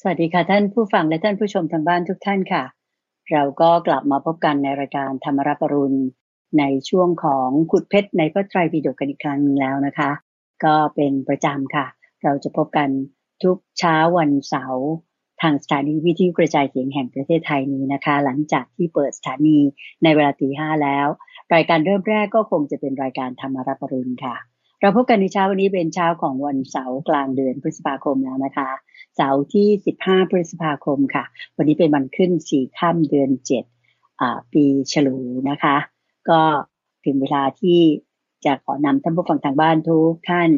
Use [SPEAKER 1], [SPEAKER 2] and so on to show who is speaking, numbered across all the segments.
[SPEAKER 1] สวัสดีค่ะท่านผู้ฟังและท่านผู้ชมทางบ้านทุกท่านค่ะ เราก็กลับมาพบกันในรายการธรรมรับปรุณ ในช่วงของขุดเพชรในพระไตรปิฎกกันอีกครั้งแล้วนะคะ ก็เป็นประจำค่ะ เราจะพบกันทุกเช้าวันเสาร์ทางสถานีวิทยุกระจายเสียงแห่งประเทศไทยนี้นะคะ หลังจากที่เปิดสถานีในเวลาตีห้าแล้ว รายการเริ่มแรกก็คงจะเป็นรายการธรรมรับปรุณค่ะ เราพบกันในเช้าวันนี้เป็นเช้าของวันเสาร์กลางเดือนพฤษภาคมแล้วนะคะ เสาร์ที่ 15 พฤษภาคมค่ะ วันนี้เป็นวันขึ้นสี่ค่ำเดือน7ปีฉลูนะคะ ก็ถึงเวลาที่จะขอนำท่านผู้ฟังทางบ้านทุกท่าน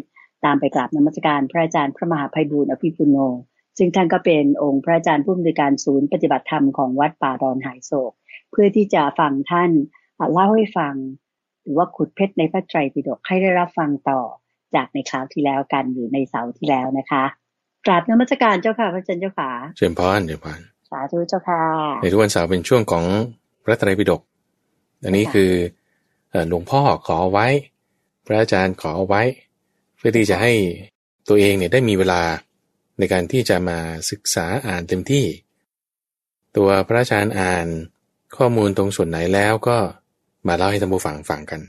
[SPEAKER 1] ตามไปกราบนมัสการพระอาจารย์พระมหาภัยบูร์อภิปุโน ซึ่งท่านก็เป็นองค์พระอาจารย์ผู้อำนวยการศูนย์ปฏิบัติธรรมของวัดป่าดอนหายโศก เพื่อที่จะฟังท่านเล่าให้ฟัง หรือว่าขุดเพชรในพระไตรปิฎกให้ได้รับฟังต่อจากในคราวที่แล้วกันหรือในเสาร์ที่แล้วนะคะกราบนมัสการเจ้าค่ะพระอาจารย์เจ้าค่ะ
[SPEAKER 2] เชิญพรเชิญพร
[SPEAKER 1] สาธุเจ้าค่ะ
[SPEAKER 2] ในทุกวันเสาร์เป็นช่วงของพระไตรปิฎกอันนี้คือหลวงพ่อขอไว้ พระอาจารย์ขอไว้ เพื่อที่จะให้ตัวเองเนี่ยได้มีเวลาในการที่จะมาศึกษาอ่านเต็มที่ ตัวพระอาจารย์อ่านข้อมูลตรงส่วนไหนแล้วก็ มาเล่าให้ท่านผู้ฟังฟังกัน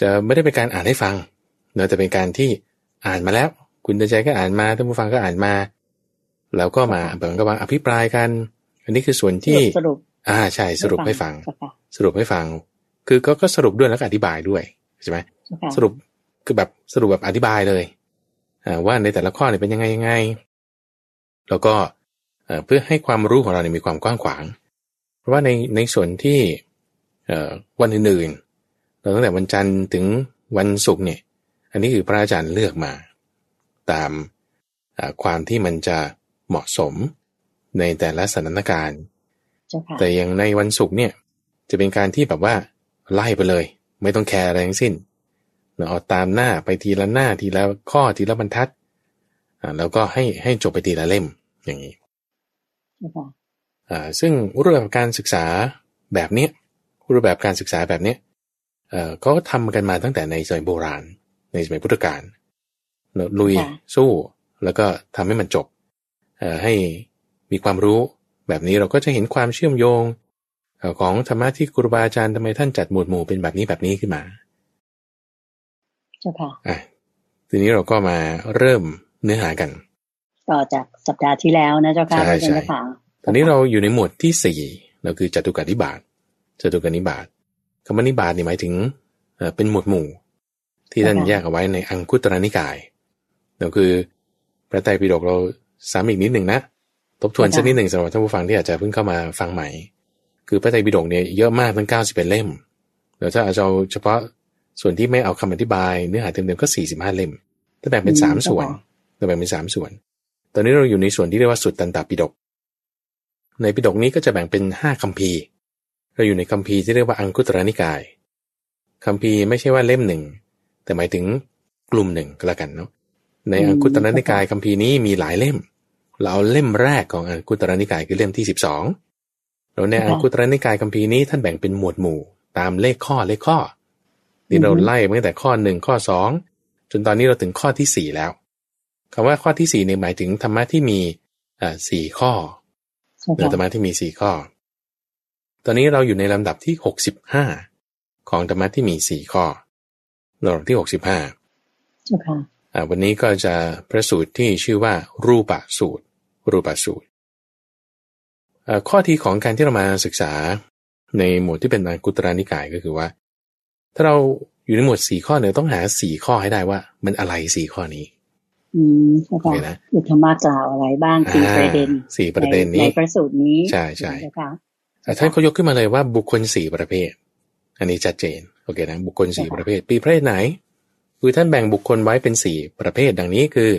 [SPEAKER 2] จะไม่ได้เป็นการอ่านให้ฟังเนื่อแต่เป็นการที่อ่านมาแล้ว คุณตาใจก็อ่านมาท่านผู้ฟังก็อ่านมา แล้วก็มาเหมือนกับว่าอภิปรายกัน อันนี้คือส่วนที่
[SPEAKER 1] สรุป
[SPEAKER 2] อ่าใช่สรุปให้ฟัง สรุปให้ฟัง คือก็ก็สรุปด้วยแล้วก็อธิบายด้วยใช่ไหมสรุปคือแบบสรุปแบบอธิบายเลยอ่าว่าในแต่ละข้อเนี่ยเป็นยังไงยังไง แล้วก็เพื่อให้ความรู้ของเราเนี่ยมีความกว้างขวาง เพราะว่าในในส่วนที่ วันอื่นๆเราตั้งแต่วันจันทร์ถึงวันศุกร์เนี่ย อันนี้คือพระอาจารย์เลือกมา ตามความที่มันจะเหมาะสมในแต่ละสถานการณ์ แต่อย่างในวันศุกร์เนี่ย จะเป็นการที่แบบว่าไล่ไปเลย ไม่ต้องแคร์อะไรทั้งสิ้นเราเอาตามหน้าไปทีละหน้าทีละข้อทีละบรรทัดแล้วก็ให้ให้จบไปทีละเล่มอย่างนี้ซึ่งรูปแบบการศึกษาแบบนี้ รูปแบบการศึกษาแบบนี้ก็ทำกันมาตั้งแต่ในสมัยโบราณ ในสมัยพุทธกาลลุยสู้แล้วก็ทำให้มันจบให้มีความรู้แบบนี้เราก็จะเห็นความเชื่อมโยงของธรรมะที่ครูบาอาจารย์ทำไมท่านจัดหมวดหมู่เป็นแบบนี้แบบนี้ขึ้นมา
[SPEAKER 1] เจ้าค่ะอะ
[SPEAKER 2] ทีนี้เราก็มาเริ่มเนื้อหากัน
[SPEAKER 1] ต่อจากสัปดาห์ที่แล้วนะเจ้าค่ะใช่ใช่
[SPEAKER 2] ตอนนี้เราอยู่ในหมวดที่สี่เราคือจตุการนิบาต จตุการนิบาตคำว่านิบาตนี่หมายถึงเป็นหมวดหมู่ ที่ท่านแยกเอาไว้ในอังคุตรนิกายเราคือพระไตรปิฎกเราซ้ำอีกนิดหนึ่งนะทบทวนสักนิดหนึ่งสำหรับท่านผู้ฟังที่อาจจะเพิ่งเข้ามาฟังใหม่ คือพระไตรปิฎกเนี่ยเยอะมากทั้งเก้าสิบเป็นเล่มเดี๋ยวถ้าอาจจะเอาเฉพาะส่วนที่ไม่เอาคำอธิบายเนื้อหาเต็มๆก็สี่สิบห้าเล่มจะแบ่งเป็นสามส่วนจะแบ่งเป็นสามส่วน ตอนนี้เราอยู่ในส่วนที่เรียกว่าสุดตันตปิฎกในปิฎกนี้ก็จะแบ่งเป็นห้าคัมภีร์ เราอยู่ในคัมภีร์ที่เรียกว่าอังคุตรนิกายคัมภีร์ไม่ใช่ว่าเล่มหนึ่ง แต่หมายถึงกลุ่มหนึ่งก็แล้วกันเนาะในอังคุตรนิกายคัมภีร์นี้มีหลายเล่ม เราเอาเล่มแรกของอังคุตรนิกายคือเล่มที่สิบสองแล้วในอังคุตรนิกายคัมภีร์นี้ท่านแบ่งเป็นหมวดหมู่ตามเลขข้อเลขข้อที่เราไล่มาตั้งแต่ข้อหนึ่งข้อสองจนตอนนี้เราถึงข้อที่สี่แล้วคำว่าข้อที่สี่เนี่ยหมายถึงธรรมะที่มีอ่าสี่ข้อเนื้อธรรมะที่มีสี่ข้อ ตอนนี้เราอยู่ในลำดับที่หกสิบห้าของธรรมะที่มีสี่ข้อลำดับที่หกสิบห้าวันนี้ก็จะพระสูตรที่ชื่อว่า รูปสูตร รูปสูตร ข้อที่ของการที่เรามาศึกษาในหมวดที่เป็นกุตรานิกายก็คือว่า ถ้าเราอยู่ในหมวดสี่ข้อเนี่ยต้องหาสี่ข้อให้ได้ว่า มันอะไรสี่ข้อนี้
[SPEAKER 1] อืมใช่ค่ะคือธรรมะกล่าวอะไรบ้างสี่ประเด็น
[SPEAKER 2] สี่ประเด็นนี้
[SPEAKER 1] ในประสูตรนี้
[SPEAKER 2] ใช่ใช่ ท่านเขายกขึ้นมาเลยว่าบุคคลสี่ประเภท อันนี้ชัดเจนโอเคนะบุคคลสี่ประเภท ปีประเภทไหน คือท่านแบ่งบุคคลไว้เป็นสี่ประเภท ดังนี้คือ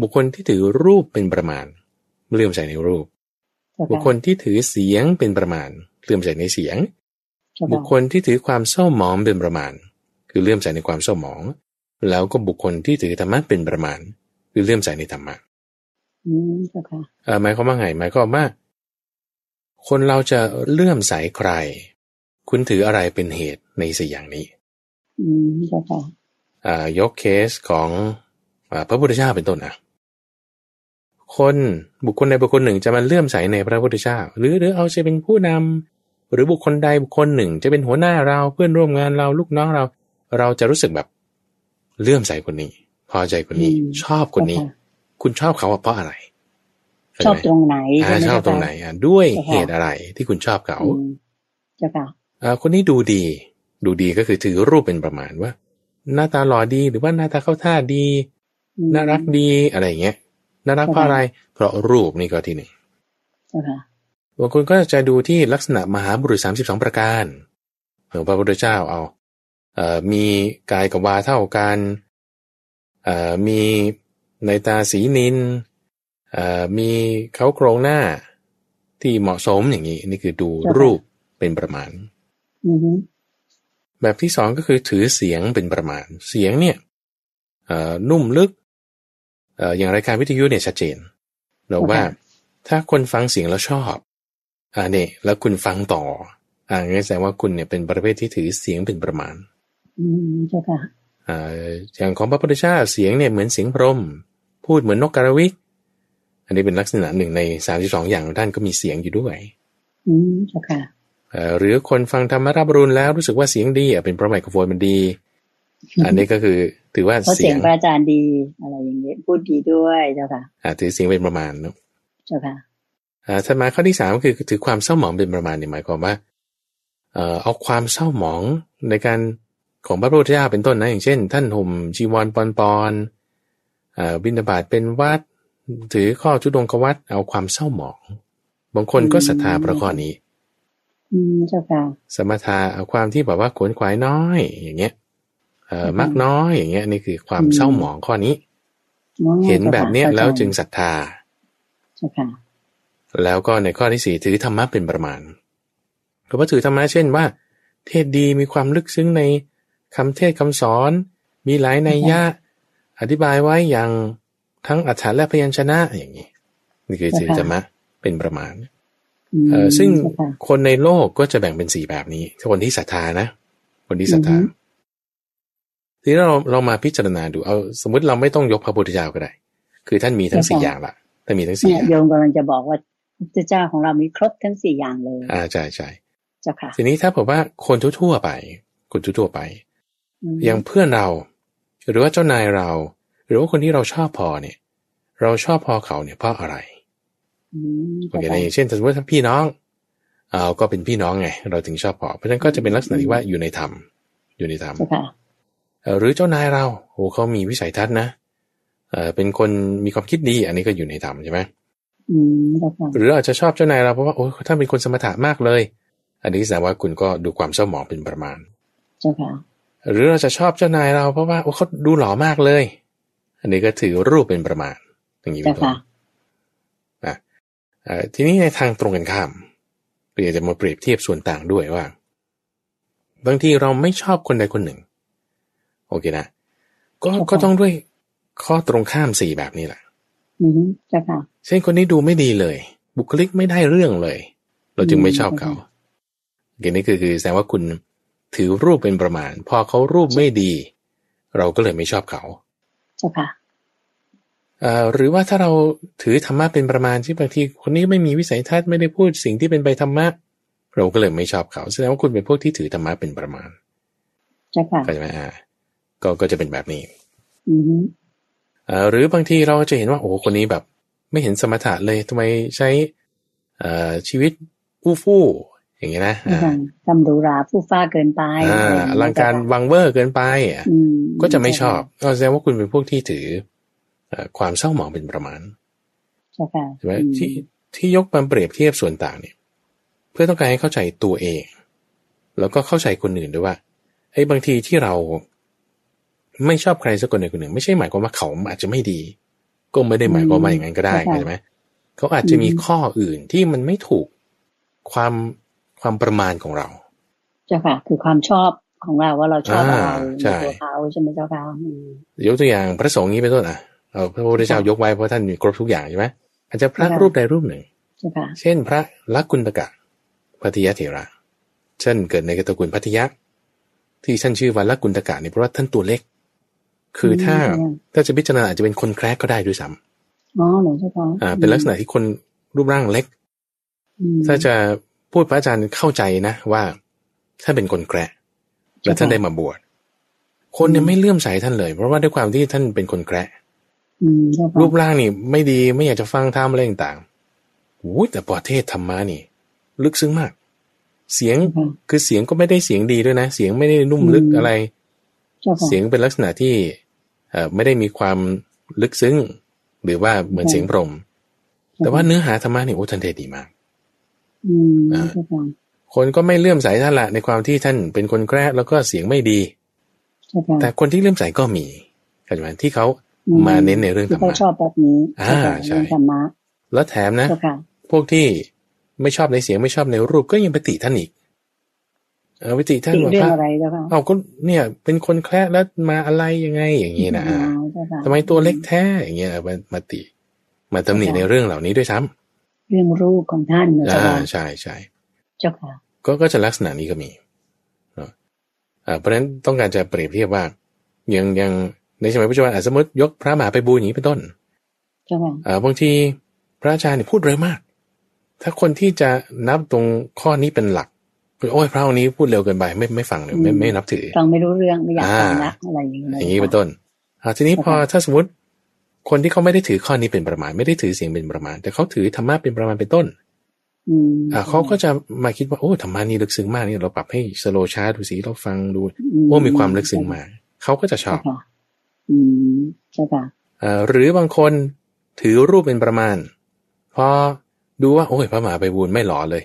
[SPEAKER 2] บุคคลที่ถือรูปเป็นประมาณเลื่อมใส่ในรูป บุคคลที่ถือเสียงเป็นประมาณเลื่อมใส่ในเสียง บุคคลที่ถือความเศร้าหมองเป็นประมาณ คือเลื่อมใส่ในความเศร้าหมอง แล้วก็บุคคลที่ถือธรรมะเป็นประมาณ คือเลื่อมใส่ในธรรมะหมายความว่าไงหมายความว่า คนเราจะเลื่อมใสใคร คุณถืออะไรเป็นเหตุในสี่อย่างนี้
[SPEAKER 1] อืมใช่ค่ะ
[SPEAKER 2] ยกเคสของอพระพุทธเจ้าเป็นต้นนะคนบุคคลใดบุคคลหนึ่งจะมาเลื่อมใสในพระพุทธเจ้า หรือหรือเอาจะเป็นผู้นำหรือบุคคลใดบุคคลหนึ่ง จะเป็นหัวหน้าเราเพื่อนร่วมงานเราลูกน้องเรา เราจะรู้สึกแบบเลื่อมใสคนนี้ พอใจคนนี้
[SPEAKER 1] อืม
[SPEAKER 2] ชอบคนนี้
[SPEAKER 1] เจ้าค่ะ
[SPEAKER 2] คุณชอบเขาเพราะอะไร
[SPEAKER 1] ชอบตรงไหน
[SPEAKER 2] อ่า
[SPEAKER 1] ใไหม
[SPEAKER 2] ชอบตรงไหนอะด้วย
[SPEAKER 1] เจ้าค่ะ
[SPEAKER 2] เหตุอะไรที่คุณชอบเขา
[SPEAKER 1] อืมเจ้าค่ะ
[SPEAKER 2] อ่าคนนี้ดูดี ดูดีก็คือถือรูปเป็นประมาณว่า หน้าตาหล่อดีหรือว่าหน้าตาเข้าท่าดี
[SPEAKER 1] อืม
[SPEAKER 2] น่ารักดีอะไรอย่างเงี้ยน่ารักเพราะอะไร เพราะรูปนี่ก็ที่หนึ่ง
[SPEAKER 1] เจ้าค่ะ
[SPEAKER 2] บางคนก็จะดูที่ลักษณะมหาบุรุษสามสิบสองประการหลวงพระพุทธเจ้าเอาเอ่อมีกายกับวาเท่ากันเอ่อมีในตาสีนินเอ่อ มีเขาโครงหน้าที่เหมาะสมอย่างนี้นี่คือดู
[SPEAKER 1] เจ้าค่ะ
[SPEAKER 2] รูปเป็นประมาณ
[SPEAKER 1] อือฮึ
[SPEAKER 2] แบบที่สองก็คือถือเสียงเป็นประมาณ เสียงเนี่ยเอ่อนุ่มลึกเอ่ออย่างรายการวิทยุเนี่ยชัดเจนเราว่าถ้าคนฟังเสียงแล้วชอบอ่าเนี่ยแล้วคุณฟังต่อ อ่างั้นแสดงว่าคุณเนี่ยเป็นประเภทที่ถือเสียงเป็นประมาณ
[SPEAKER 1] อืมเจ้าค่ะ
[SPEAKER 2] อ่าอย่างของพระพุทธเจ้าเสียงเนี่ยเหมือนเสียงพรหมพูดเหมือนนกกระวิก อันนี้เป็นลักษณะหนึ่งในสามสิบสองอย่างของท่านก็มีเสียงอยู่ด้วย
[SPEAKER 1] อืมเจ้าค่ะ
[SPEAKER 2] เอ่อหรือคนฟังธรรมราบรุนแล้วรู้สึกว่าเสียงดีอะเป็นเพราะไมโครโฟนมันดี อันนี้ก็คือถือว่า
[SPEAKER 1] เพราะ
[SPEAKER 2] เสี
[SPEAKER 1] เสี
[SPEAKER 2] ย
[SPEAKER 1] ย
[SPEAKER 2] ง
[SPEAKER 1] งพระอาจารย์ดีอะไรอย่างเงี้ยพูดดีด้วยเจ้าค่ะ
[SPEAKER 2] อ่าถือเสียงเป็นประมาณเนอะ
[SPEAKER 1] เจ้าค่ะ
[SPEAKER 2] อ่าถัดมาข้อที่สามก็คือถือความเศร้าหมองเป็นประมาณเนี่ยหมายความว่าเอ่อเอาความเศร้าหมองในการของพระพุทธเจ้าเป็นต้นนะอย่างเช่น ท่านห่มจีวรปอนปอนๆอ่าบิณฑบาตเป็นวัด ถือข้อชุดงควัดเอาความเศร้าหมอง บางคนก็ศรัทธาพระข้อนี้
[SPEAKER 1] อืมเจ้าค่ะ
[SPEAKER 2] สมถะเอาความที่แบบว่าขวนขวายน้อย อย่างเงี้ยเอ่อ
[SPEAKER 1] อืม
[SPEAKER 2] มักน้อยอย่างเงี้ยนี่คือความ
[SPEAKER 1] อืม
[SPEAKER 2] เศร้าหมองข้อนี้
[SPEAKER 1] อ๋อ
[SPEAKER 2] เห็นแบบเนี้ย
[SPEAKER 1] จ้าค่ะ
[SPEAKER 2] แล้วจึงศรัทธา
[SPEAKER 1] เจ้าค่ะ
[SPEAKER 2] แล้วก็ในข้อที่สี่ถือธรรมะเป็นประมาณก็ว่าถือธรรมะเช่นว่า เทศดีมีความลึกซึ้งในคำเทศคำสอน มีหลายนัยยะ อธิบายไว้อย่าง ทั้งอัฏฐานและพยัญชนะอย่างนี้นี่คือถือธรรมะเป็นประมาณ
[SPEAKER 1] อืม
[SPEAKER 2] เออซึ่ง
[SPEAKER 1] เจ้าค่ะ
[SPEAKER 2] คนในโลกก็จะแบ่งเป็นสี่แบบนี้คนที่ศรัทธานะ คนที่ศรัทธา
[SPEAKER 1] อือฮึ
[SPEAKER 2] ทีนี้เราเรามาพิจารณาดูเอาสมมติเราไม่ต้องยกพระพุทธเจ้าก็ได้ คือท่านมีทั้งสี่อย่างละท่านมีทั้งสี่
[SPEAKER 1] เนี่
[SPEAKER 2] อยย่าง
[SPEAKER 1] โยมกำลังจะบอกว่าพระพุทธเจ้าของเรามีครบทั้งสี่อย่างเลย
[SPEAKER 2] อ่าใช่ใช่
[SPEAKER 1] เจ้าค่ะ
[SPEAKER 2] ทีนี้ถ้าบอกว่าคนทั่วๆไป คนทั่วๆไป
[SPEAKER 1] ม
[SPEAKER 2] อย่างเพื่อนเรา หรือว่าเจ้านายเรา หรือว่าคนที่เราชอบพอเนี่ย เราชอบพอเขาเนี่ยเพราะอะไร
[SPEAKER 1] อืม
[SPEAKER 2] โอเค
[SPEAKER 1] จ้า
[SPEAKER 2] นะ
[SPEAKER 1] ค่ะ
[SPEAKER 2] อย่างเช่นสมมติถ้าพี่น้องเอาก็เป็นพี่น้องไง เราถึงชอบพอ เพราะฉะนั้นก็จะเป็นลักษณะที่ว่าอยู่ในธรรมอยู่ในธรรม
[SPEAKER 1] เจ้าค่ะ
[SPEAKER 2] เอ่อหรือเจ้านายเราโอ้เขามีวิสัยทัศน์นะเออเป็นคนมีความคิดดี อันนี้ก็อยู่ในธรรมใช่ไหม
[SPEAKER 1] อืมเจ้าค่ะ
[SPEAKER 2] หรืออาจจะชอบเจ้านายเราเพราะว่าโอ้ท่านเป็นคนสมถะมากเลย อันนี้แสดงว่าคุณก็ดูความเศร้าหมองเป็นประมาณ
[SPEAKER 1] เจ้าค่ะ
[SPEAKER 2] หรือเราจะชอบเจ้านายเราเพราะว่าโอ้เขาดูหล่อมากเลย อันนี้ก็ถือรูปเป็นประมาณอย่างนี้เป็
[SPEAKER 1] เจ้าน
[SPEAKER 2] ต้น
[SPEAKER 1] ค่ะ
[SPEAKER 2] นะเอ่อทีนี้ในทางตรงกันข้ามเราอยากจะมาเปรียบเทียบส่วนต่างด้วยว่า บางทีเราไม่ชอบคนใดคนหนึ่ง โอเคนะ ก็
[SPEAKER 1] ครับ
[SPEAKER 2] ก็ต้องด้วยข้อตรงข้ามสี่แบบนี้แหละ
[SPEAKER 1] อืมเจ้าค่ะ
[SPEAKER 2] เช่นคนนี้ดูไม่ดีเลย บุคลิกไม่ได้เรื่องเลย เราจึงไม่ชอบเขา
[SPEAKER 1] อืม
[SPEAKER 2] โอเคนี่คือคือแสดงว่าคุณถือรูปเป็นประมาณ พอเขารูปไม่ดี เราก็เลยไม่ชอบเขา
[SPEAKER 1] เจ้าค่ะ
[SPEAKER 2] เอ่อหรือว่าถ้าเราถือธรรมะเป็นประมาณที่บางทีคนนี้ไม่มีวิสัยทัศน์ไม่ได้พูดสิ่งที่เป็นไปธรรมะเราก็เลยไม่ชอบเขาแสดงว่าคุณเป็นพวกที่ถือธรรมะเป็นประมาณ
[SPEAKER 1] เจ้าค่ะ
[SPEAKER 2] เข้าใจไหมอ่าก็ก็จะเป็นแบบนี้
[SPEAKER 1] อืม
[SPEAKER 2] เอ่อหรือบางทีเราจะเห็นว่าโอ้โหคนนี้แบบ ไม่เห็นสมถะเลยทำไมใช้เอ่อชีวิตอู้ฟู่ อย่างเงี้ยนะ
[SPEAKER 1] เจ้า
[SPEAKER 2] อ่า
[SPEAKER 1] ค่ะทำหรูหราฟู่ฟ้าเกินไป
[SPEAKER 2] อ่าอลังการวังเวอร์เกินไปอะ
[SPEAKER 1] อืม
[SPEAKER 2] ก็จะไม่ชอบก็แสดงว่าคุณเป็นพวกที่ถือเอ่อความเศร้าหมองเป็นประมาณ
[SPEAKER 1] เจ้าค่ะ
[SPEAKER 2] ใช่ไหม
[SPEAKER 1] อืม
[SPEAKER 2] ที่ที่ยกมาเปรียบเทียบส่วนต่างเนี่ย เพื่อต้องการให้เข้าใจตัวเอง แล้วก็เข้าใจคนอื่นด้วยว่าไอ้ยบางทีที่เราไม่ชอบใครสักคนใดคนหนึ่ง ไม่ใช่หมายความว่าเขาอาจจะไม่ดี ก็ไม่ได้หมายความว่าอย่างนั้นก็ได้ใช่ไหมเขาอาจจะมีข้ออื่นที่มันไม่ถูกความ ความประมาณของเรา
[SPEAKER 1] เจ้าค่ะคือความชอบของเราว่าเราชอบอะไร
[SPEAKER 2] อ่า
[SPEAKER 1] ใน
[SPEAKER 2] ใช่
[SPEAKER 1] ตัวเขาใช่ไหมเจ้าค่ะอืม
[SPEAKER 2] ยกตัวอย่างพระสงฆ์นี้เป็นต้นอะเอาพระพุทธเจ้ายกไว้เพราะท่านมีครบทุกอย่างใช่ไหมอาจจะพระ
[SPEAKER 1] ค่ะ
[SPEAKER 2] รูปใดรูปหนึ่ง
[SPEAKER 1] เจ้าค่ะ
[SPEAKER 2] เช่นพระลักกุณตกะพัทยเถระเช่นเกิดในตระกูลพัทยะ ที่ท่านชื่อว่าลักกุณตกะเนี่ยเพราะว่าท่านตัวเล็ก คือถ้า
[SPEAKER 1] อืม
[SPEAKER 2] ถ้าจะพิจารณาอาจจะเป็นคนแครกก็ได้ด้วยซ้
[SPEAKER 1] อ๋อเหรอเจ้าค่ะ
[SPEAKER 2] อ่าเป็นลักษณะที่คนรูปร่างเล็ก
[SPEAKER 1] อืม
[SPEAKER 2] ถ้าจะ พูดพระอาจารย์เข้าใจนะว่าท่านเป็นคนแกระแล้วท่านได้มาบวชคนเนี่ยไม่เลื่อมใสท่านเลย เพราะว่าด้วยความที่ท่านเป็นคนแกระ
[SPEAKER 1] อืมเจ้าค่ะ
[SPEAKER 2] รูปร่างนี่ ไม่ดีไม่อยากจะฟังธรรมอะไรต่างๆโอ้ยแต่พอเทศธรรมะนี่ ลึกซึ้งมาก เสียง
[SPEAKER 1] เจ้าค่ะ
[SPEAKER 2] คือเสียงก็ไม่ได้เสียงดีด้วยนะ เสียงไม่ได้นุ่มลึก
[SPEAKER 1] อืม
[SPEAKER 2] อะไร
[SPEAKER 1] เจ้าค่ะ
[SPEAKER 2] เสียงเป็นลักษณะที่เอ่อไม่ได้มีความลึกซึ้ง หรือว่าเหมือนเสียงพรหมแต่ว่าเนื้อหาธรรมะนี่โอ้ท่านเทศดีมาก
[SPEAKER 1] อืม
[SPEAKER 2] อ่า
[SPEAKER 1] เจ้า ค่ะ
[SPEAKER 2] คนก็ไม่เลื่อมใสท่านละในความที่ท่านเป็นคนแกล้แล้วก็เสียงไม่ดี
[SPEAKER 1] เจ้าค่ะ
[SPEAKER 2] แต่คนที่เลื่อมใสก็มีเข้าใจไหมที่เขา
[SPEAKER 1] อื
[SPEAKER 2] มาเน้นในเรื่องธร
[SPEAKER 1] ที่
[SPEAKER 2] ร
[SPEAKER 1] เขา
[SPEAKER 2] มะ
[SPEAKER 1] ชอบแบบนี้
[SPEAKER 2] อ่า
[SPEAKER 1] เจ้ค่ะ
[SPEAKER 2] ใช่
[SPEAKER 1] เรื่องธรรมะ
[SPEAKER 2] แล้วแถมนะ
[SPEAKER 1] เจ้าค่ะ
[SPEAKER 2] พวกที่ไม่ชอบในเสียงไม่ชอบในรูปก็ยังไปติท่านอีกเออไปติท่าน
[SPEAKER 1] ติ
[SPEAKER 2] ว่า
[SPEAKER 1] เรื่
[SPEAKER 2] พ
[SPEAKER 1] อง
[SPEAKER 2] ระ
[SPEAKER 1] อะไรเจ้าค่ะ
[SPEAKER 2] เอาก็เนี่ย เป็นคนแคร์แล้วมาอะไรยังไงอย่างนี้นะ
[SPEAKER 1] อ๋
[SPEAKER 2] อ่า
[SPEAKER 1] อเจ้าค่ะ
[SPEAKER 2] ทำไมตัวเล็กแท้อย่างเงี้ยมามาติ มาตำหนิในเรื่องเหล่านี้ด้วยซ้
[SPEAKER 1] เรื่องรูปของท่านนะำเจ้า
[SPEAKER 2] อ่า
[SPEAKER 1] ค่ะ
[SPEAKER 2] ใช่ใช่
[SPEAKER 1] เจ้าค่ะ
[SPEAKER 2] ก็ก็จะลักษณะนี้ก็มีเนาะอ่าเพราะฉะนั้นต้องการจะเปรียบเทียบว่า ยังยังในสมัยปัจจุบันอาจสมมติยกพระมหาไปบูลย์อย่างนี้เป็นต้น
[SPEAKER 1] เจ้าค่ะ
[SPEAKER 2] อ่าบางทีพระอาจารย์เนี่ยพูดเร็วมาก ถ้าคนที่จะนับตรงข้อนี้เป็นหลักคือโอ้ยพระองค์นี้พูดเร็วเกินไปไม่ไม่ฟังเลยไม่ไม่นับถือ
[SPEAKER 1] ฟังไม่รู้เรื่องไม่อยากฟัง
[SPEAKER 2] อ่า
[SPEAKER 1] ละอะไรอย่างเงี้ย
[SPEAKER 2] อย่างนี้เป็นต้นอ่าทีนี้พอถ้าสมมติ คนที่เขาไม่ได้ถือข้อนี้เป็นประมาณ ไม่ได้ถือเสียงเป็นประมาณ แต่เขาถือธรรมะเป็นประมาณเป็นต้น
[SPEAKER 1] อืม
[SPEAKER 2] อ่าเขาก็จะมาคิดว่าโอ้ธรรมะนี่ลึกซึ้งมากนี่เราปรับให้สโลชาดูสิเราฟังดู
[SPEAKER 1] อื
[SPEAKER 2] โอ้มีความลึกซึ้งมากเขาก็จะชอบ
[SPEAKER 1] เจ้าค่ะอืมเจ้าค่ะ
[SPEAKER 2] อ่าหรือบางคนถือรูปเป็นประมาณพอดูว่า โอ้ยพระมหาไปบูลย์ไม่หล่อเลย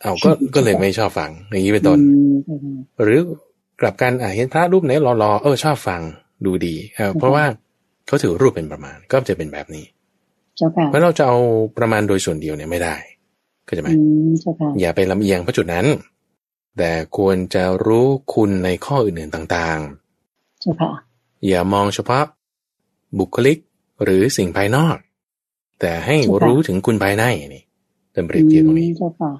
[SPEAKER 2] เอาก็ก็เลยไม่ชอบฟังอย่างนี้เป็นต้น
[SPEAKER 1] อืมเจ้าค่ะ
[SPEAKER 2] หรือกลับกันอ่าเห็นพระรูปไหนหล่อๆเออชอบฟังดูดีเออเพราะว่า เขาถือรูปเป็นประมาณก็จะเป็นแบบนี้
[SPEAKER 1] เจ้าค่ะ
[SPEAKER 2] เพราะเราจะเอาประมาณโดยส่วนเดียวเนี่ยไม่ได้เข้าใจไหม
[SPEAKER 1] อืมเจ้าค่ะ
[SPEAKER 2] อย่าไปลำเอียงเพราะจุดนั้น แต่ควรจะรู้คุณในข้ออื่นๆต่าง
[SPEAKER 1] เจ้าค่ะ
[SPEAKER 2] ๆอย่ามองเฉพาะ บุคลิกหรือสิ่งภายนอก แต่ให้
[SPEAKER 1] ใช่ค่ะ
[SPEAKER 2] รู้ถึงคุณภายในนี่เป็นเปรียบเทียบตรงนี้
[SPEAKER 1] อืมเจ้าค่ะ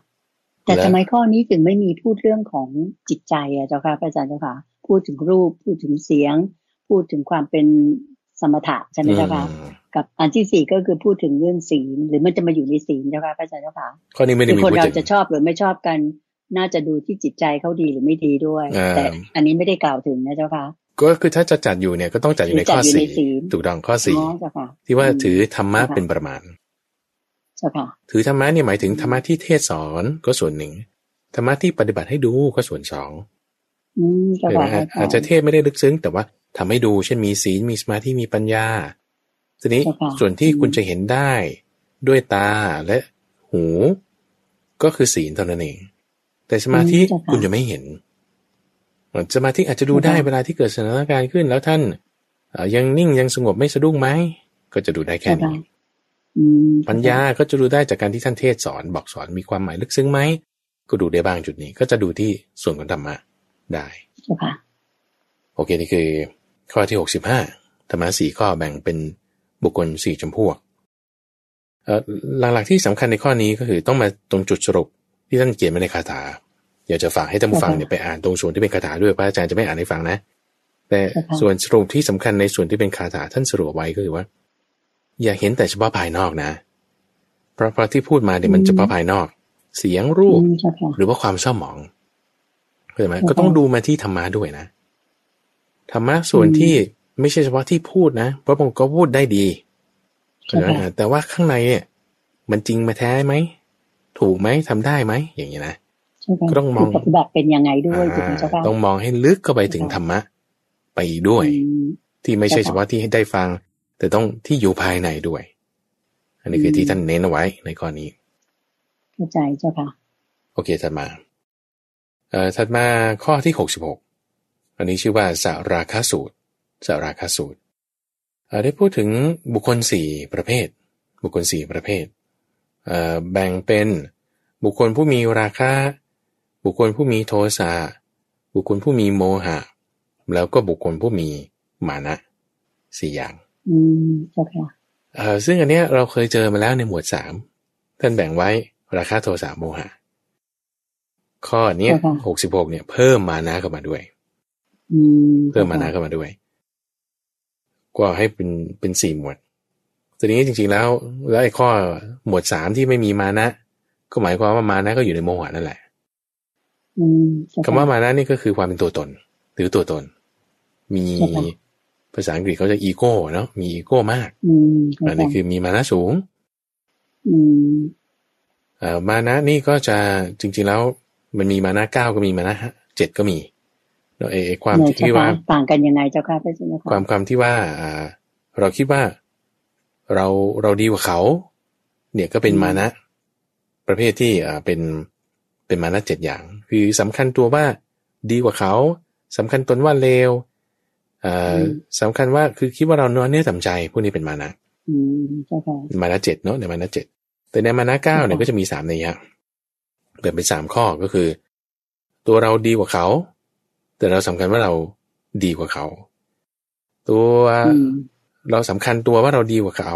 [SPEAKER 1] แต่
[SPEAKER 2] และ
[SPEAKER 1] ทำไมข้อนี้ถึงไม่มีพูดเรื่องของจิตใจอะเจ้าค่ะพระอาจารย์เจ้าค่ะ พูดถึงรูป พูดถึงเสียง พูดถึงความเป็น สมถะใช่ไหมเจ้าค่ะ
[SPEAKER 2] อืม
[SPEAKER 1] กับอันที่สี่ก็คือพูดถึงเรื่องศีลหรือมันจะมาอยู่ในศีลเจ้าค่ะพระอาจารย์เจ้าค่ะ
[SPEAKER 2] ข้อนี้ไม่ได้
[SPEAKER 1] คือ
[SPEAKER 2] มี
[SPEAKER 1] คน
[SPEAKER 2] พูด
[SPEAKER 1] เรา
[SPEAKER 2] ถึง
[SPEAKER 1] จะชอบหรือไม่ชอบกัน น่าจะดูที่จิตใจเขาดีหรือไม่ดีด้วย
[SPEAKER 2] อ่า
[SPEAKER 1] แต่อันนี้ไม่ได้กล่าวถึงนะเจ้าค่ะ
[SPEAKER 2] ก็คือถ้าจะจัดอยู่เนี่ยก็ต้องจัดอยู่ในข้อ
[SPEAKER 1] จัดอยู่ใน
[SPEAKER 2] สี่
[SPEAKER 1] ศีล
[SPEAKER 2] ถูกต้องข้อสี่
[SPEAKER 1] อ๋อเจ้าค่ะ
[SPEAKER 2] ที่ว่า
[SPEAKER 1] อืม
[SPEAKER 2] ถือธรรมะ
[SPEAKER 1] ค่ะ
[SPEAKER 2] เป็นประมาณ
[SPEAKER 1] เจ้าค่ะ
[SPEAKER 2] ถือธรรมะเนี่ยหมายถึงธรรมะที่เทศสอนก็ส่วนหนึ่งธรรมะที่ปฏิบัติให้ดูก็ส่วนสอง
[SPEAKER 1] อืมเจ้า
[SPEAKER 2] เห็นไห
[SPEAKER 1] ค่ะ
[SPEAKER 2] มฮะอาจจะเทศไม่ได้ลึกซึ้ง แต่ว่า ทำให้ดูเช่นมีศีลมีสมาธิมีปัญญา ทีนี้
[SPEAKER 1] เจ้าค่ะ
[SPEAKER 2] ส่วนที่
[SPEAKER 1] อืม
[SPEAKER 2] คุณจะเห็นได้ด้วยตาและหู ก็คือศีลเท่านั้นเอง แต่สมาธิ
[SPEAKER 1] อืมเจ้าค่ะ
[SPEAKER 2] คุณจะไม่เห็น สมาธิอาจจะดูได้
[SPEAKER 1] เจ้าค่ะ
[SPEAKER 2] เวลาที่เกิดสถานการณ์ขึ้นแล้วท่านเอ่อยังนิ่งยังสงบไม่สะดุ้งไหมก็จะดูได้แค่
[SPEAKER 1] เจ้าค่ะ
[SPEAKER 2] นี้
[SPEAKER 1] อืม
[SPEAKER 2] ปัญญาก็จะดูได้จากการที่ท่านเทศสอนบอกสอนมีความหมายลึกซึ้งไหมก็ดูได้บ้างจุดนี้ ก็จะดูที่ส่วนของธรรมะได้
[SPEAKER 1] เจ้าค่ะ
[SPEAKER 2] โอเคนี่คือ ข้อที่หกสิบห้าธรรมะสี่ข้อแบ่งเป็นบุคคลสี่จำพวกเอ่อหลักๆที่สำคัญในข้อนี้ก็คือต้องมาตรงจุดสรุปที่ท่านเขียนไว้ในคาถาอยากจะฝากให้ท่านผู้ฟังเนี่ยไปอ่านตรงส่วนที่เป็นคาถาด้วยพระอาจารย์จะไม่อ่านให้ฟังนะ แต่ส่วนสรุปที่สำคัญในส่วนที่เป็นคาถาท่านสรุปไว้ก็คือว่า อย่าเห็นแต่เฉพาะภายนอกนะ เพราะเพราะที่พูดมาเนี่ยมันเฉพาะภายนอก เสียงรูป
[SPEAKER 1] อืมเจ้าค่ะ
[SPEAKER 2] หรือว่าความเศร้าหมองเข้าใจไหม
[SPEAKER 1] ค่ะ
[SPEAKER 2] ก็ต้องดูมาที่ธรรมะด้วยนะ ธรรมะส่วน
[SPEAKER 1] อืม
[SPEAKER 2] ที่ไม่ใช่เฉพาะที่พูดนะเพราะบางคนก็พูดได้ดี
[SPEAKER 1] ใช่ค่ะ
[SPEAKER 2] เข้าใจไหมแต่ว่าข้างในเนี่ย มันจริงมาแท้ไหมถูกไหมทำได้ไหมอย่างนี้นะ
[SPEAKER 1] เจ้าค่ะ
[SPEAKER 2] ก็ต้องมอง
[SPEAKER 1] ปฏิบัติเป็นยังไงด้วยถูกไหม
[SPEAKER 2] อ่า
[SPEAKER 1] เจ้าค่ะ
[SPEAKER 2] ต้องมองให้ลึกเข้าไปถึงธรรมะ ไปอีกด้วย
[SPEAKER 1] อืม
[SPEAKER 2] ที่ไม่ใช่
[SPEAKER 1] ค่ะ
[SPEAKER 2] เฉพาะที่ให้ได้ฟัง แต่ต้องที่อยู่ภายในด้วย อันนี้คือ
[SPEAKER 1] อืม
[SPEAKER 2] ที่ท่านเน้นเอาไว้ในข้อนี้
[SPEAKER 1] เข้าใจเจ้าค่ะ
[SPEAKER 2] โอเคถัดมา เอ่อถัดมาข้อที่หกสิบหก อันนี้ชื่อว่าสาราคาสูตรสาราคาสูตรเอ่อได้พูดถึงบุคคลสี่ประเภท บุคคลสี่ประเภทเอ่อแบ่งเป็นบุคคลผู้มีราคะ บุคคลผู้มีโทสะบุคคลผู้มีโมหะ แล้วก็บุคคลผู้มีมานะสี่อย่าง
[SPEAKER 1] อืมเจ้าค่ะ
[SPEAKER 2] เอ่อซึ่งอันเนี้ยเราเคยเจอมาแล้วในหมวดสามท่านแบ่งไว้ราคะโทสะโมหะ ข้อเนี้ย
[SPEAKER 1] ใช่ค่ะ
[SPEAKER 2] หกสิบหกเนี่ยเพิ่มมานะเข้ามาด้วย
[SPEAKER 1] อืม
[SPEAKER 2] เพิ่มมานะเข้ามาด้วย ก็ให้เป็นเป็นสี่หมวดทีนี้จริงๆแล้ว แล้วไอ้ข้อหมวดสามที่ไม่มีมานะ ก็หมายความว่ามานะก็อยู่ในโมหะนั่นแหละ
[SPEAKER 1] อืม
[SPEAKER 2] คำว่ามานะนี่ก็คือความเป็นตัวตน หรือตัวตน มีภาษาอังกฤษเขาจะอีโก้เนาะมีอีโก้มาก
[SPEAKER 1] อืม
[SPEAKER 2] อันนี้คือมีมานะสูง
[SPEAKER 1] อืม
[SPEAKER 2] เอ่อมานะนี่ก็จะจริง ๆแล้ว มันมีมานะเก้าก็มีมานะเจ็ดก็มี แล้วไอ้ความที่ว่า
[SPEAKER 1] ต่างกันยังไงเจ้าค่ะพระเจ้าค่ะ
[SPEAKER 2] ความความที่ว่าอ่า เราคิดว่าเราเราดีกว่าเขา เนี่ยก็เป็นมานะ ประเภทที่อ่าเป็นเป็นมานะเจ็ดอย่าง คือสำคัญตัวว่าดีกว่าเขาสำคัญตนว่าเลวอ่าสำคัญว่าคือคิดว่าเราเนื้อเนื้อต่ำใจพวกนี้เป็นมานะ
[SPEAKER 1] อืมเจ้าค่ะ
[SPEAKER 2] มานะเจ็ดเนาะในมานะเจ็ดแต่ในมานะเก้าเนี่ยก็จะมีสามในยะแบ่งเป็นสามข้อก็คือ ตัวเราดีกว่าเขา แต่เราสำคัญว่าเราดีกว่าเขา ตัว
[SPEAKER 1] อืม
[SPEAKER 2] เราสำคัญตัวว่าเราดีกว่าเขา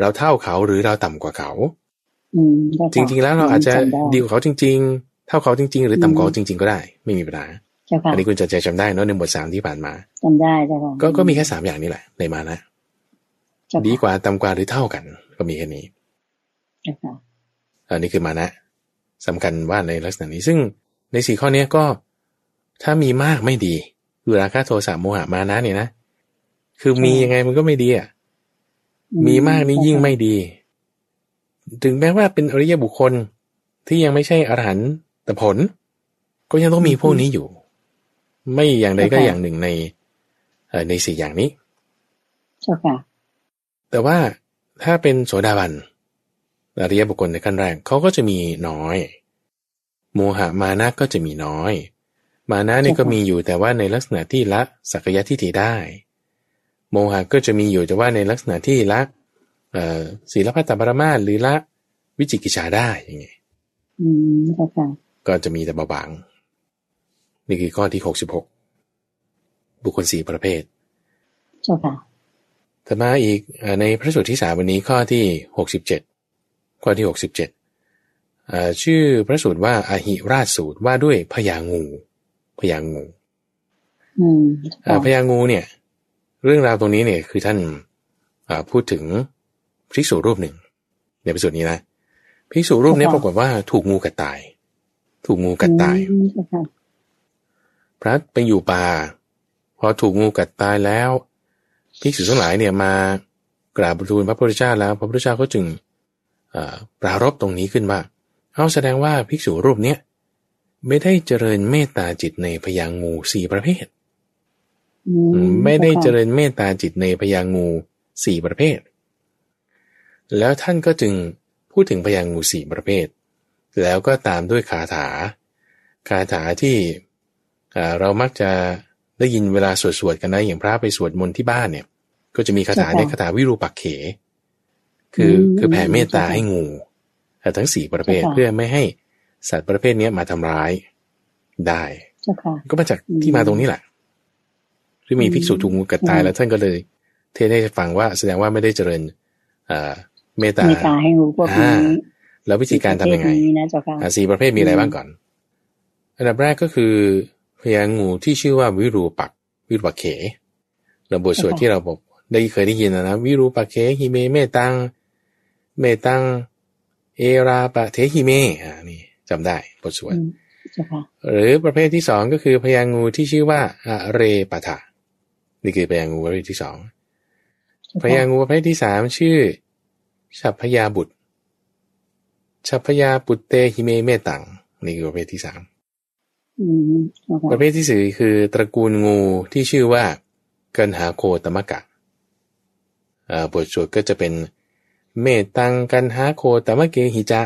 [SPEAKER 2] เราเท่าเขาหรือเราต่ำกว่าเขา
[SPEAKER 1] อืมเจ้าค่ะ
[SPEAKER 2] จริง ๆ แล้วเราอาจจะ
[SPEAKER 1] จำได้
[SPEAKER 2] ดีกว่าเขาจริง ๆ เท่าเขาจริง ๆ หรือต่ำกว่าเขาจริง ๆ ก็ได้ ไม่มีปัญหา
[SPEAKER 1] เจ้าค่ะ
[SPEAKER 2] อันนี้คุณจะใจจำได้เนาะในบทสามที่ผ่านมา
[SPEAKER 1] จำได้เจ้าค่ะ
[SPEAKER 2] ก็ก็มีแค่สามอย่างนี้แหละ ในมานะ
[SPEAKER 1] เจ้ค่ะ
[SPEAKER 2] ดีกว่าต่ำกว่าหรือเท่ากัน ก็มีแค่นี้
[SPEAKER 1] เจ้าค่ะ
[SPEAKER 2] อันนี้คือมานะสำคัญว่าในลักษณะนี้ซึ่งในสี่ข้อเนี้ยก็ ถ้ามีมากไม่ดีคือราคะโทสะโมหะมานะเนี่ยนะ คือมียังไงมันก็ไม่ดีอะมีมากนี่ยิ่งไม่ดี ถึงแม้ว่าเป็นอริยบุคคลที่ยังไม่ใช่อรหันต์ผล ก็ยังต้องมีพวกนี้อยู่ ไม่อย่างใดก็อย่างหนึ่งในเอ่อในสี่อย่างนี้
[SPEAKER 1] เจ้าค่ะ
[SPEAKER 2] แต่ว่าถ้าเป็นโสดาบันอริยบุคคลในขั้นแรกเขาก็จะมีน้อย โมหะมานะก็จะมีน้อย มานะนี่ก็มีอยู่แต่ว่าในลักษณะที่ละสักยะทิฏฐิได้ โมหะก็จะมีอยู่แต่ว่าในลักษณะที่ละเอ่อศีลพัตตปรมาสหรือละวิจิกิจฉาได้อย่างเงี้ย
[SPEAKER 1] อืมเจ้าค่ะ
[SPEAKER 2] ก็จะมีแต่เบาบาง นี่คือข้อที่หกสิบหกบุคคลสี่ประเภท
[SPEAKER 1] เจ้าค่ะ
[SPEAKER 2] ถัดมาอีกเอ่อในพระสูตรที่สามวันนี้ข้อที่หกสิบเจ็ดข้อที่หกสิบเจ็ดชื่อพระสูตรว่าอาหิราชสูตรว่าด้วยพญางู พญางู
[SPEAKER 1] อืม
[SPEAKER 2] เอ่อพญางูเนี่ย เรื่องราวตรงนี้เนี่ยคือท่านอ่าพูดถึงภิกษุรูปหนึ่ง ในพระสูตรนี้นะภิกษุรูปเนี้ปรากฏว่าถูกงูกัดตาย ถูกงูกัดตาย
[SPEAKER 1] อืมเจ้าค่ะ
[SPEAKER 2] พระไปอยู่ป่าพอถูกงูกัดตายแล้วภิกษุทั้งหลายเนี่ยมากราบทูลพระพุทธเจ้าแล้ว พระพุทธเจ้าก็จึงเอ่อปรารบตรงนี้ขึ้นว่าเอาแสดงว่าภิกษุรูปเนี้ย ไม่ได้เจริญเมตตาจิตในพยางงูสี่ประเภท
[SPEAKER 1] อื
[SPEAKER 2] ไม่ได้เจ
[SPEAKER 1] จ้าค่ะ
[SPEAKER 2] ริญเมตตาจิตในพยางงูสี่ประเภท แล้วท่านก็จึงพูดถึงพยางงูสี่ประเภท แล้วก็ตามด้วยคาถา คาถาที่อ่าเรามักจะได้ยินเวลาสวดๆกันนะอย่างพระไปสวดมนต์ที่บ้านเนี่ย ก็จะมีคาถาในยคาถาวิรูปักเข คือคือแผ่เมตตาให้งูแต่ทั้งสี่ประเภทเพื่อไม่ให้ สัตว์ประเภทเนี้ยมาทำร้ายได้
[SPEAKER 1] เจ้าค่ะ
[SPEAKER 2] ก็มาจากที่มาตรงนี้แหละที่มีภิกษุถูกงูกัดตาย
[SPEAKER 1] อืม
[SPEAKER 2] แล้วท่านก็เลย เทศให้ฟังว่าแสดงว่าไม่ได้เจริญเอ่อเมตตา
[SPEAKER 1] เมตตาให้งูพวกนี้
[SPEAKER 2] อ่าแล้ววิธีการทำยังไง
[SPEAKER 1] ประเภทนี้นะเจ้าค่ะ
[SPEAKER 2] อ่าสี่ประเภทมีอะไร
[SPEAKER 1] อืม
[SPEAKER 2] บ้างก่อน อันดับแรกก็คือพญางูที่ชื่อว่าวิรูปักวิรูปักเขเราบทสวดที่เราบอกได้เคยได้ยินนะนะวิรูปักเขหิเมเมตังเมตังเอราปะเทหิเมอ่านี่ จำได้บทสวด
[SPEAKER 1] อืมเจ้าค่ะ
[SPEAKER 2] หรือประเภทที่สองก็คือพญางูที่ชื่อว่าอะเรปะทะนี่คือพญางูประเภทที่สองพญางูประเภทที่สามชื่อฉัพพยาบุตรฉัพพยาปุตเตหิเมเมตังนี่คือประเภทที่สาม
[SPEAKER 1] อืมเจ้าค่ะ
[SPEAKER 2] ประเภทที่สี่คือตระกูลงูที่ชื่อว่ากันหาโคตมะกะอ่าบทสวดก็จะเป็นเมตังกันหาโคตมะเกหิจะ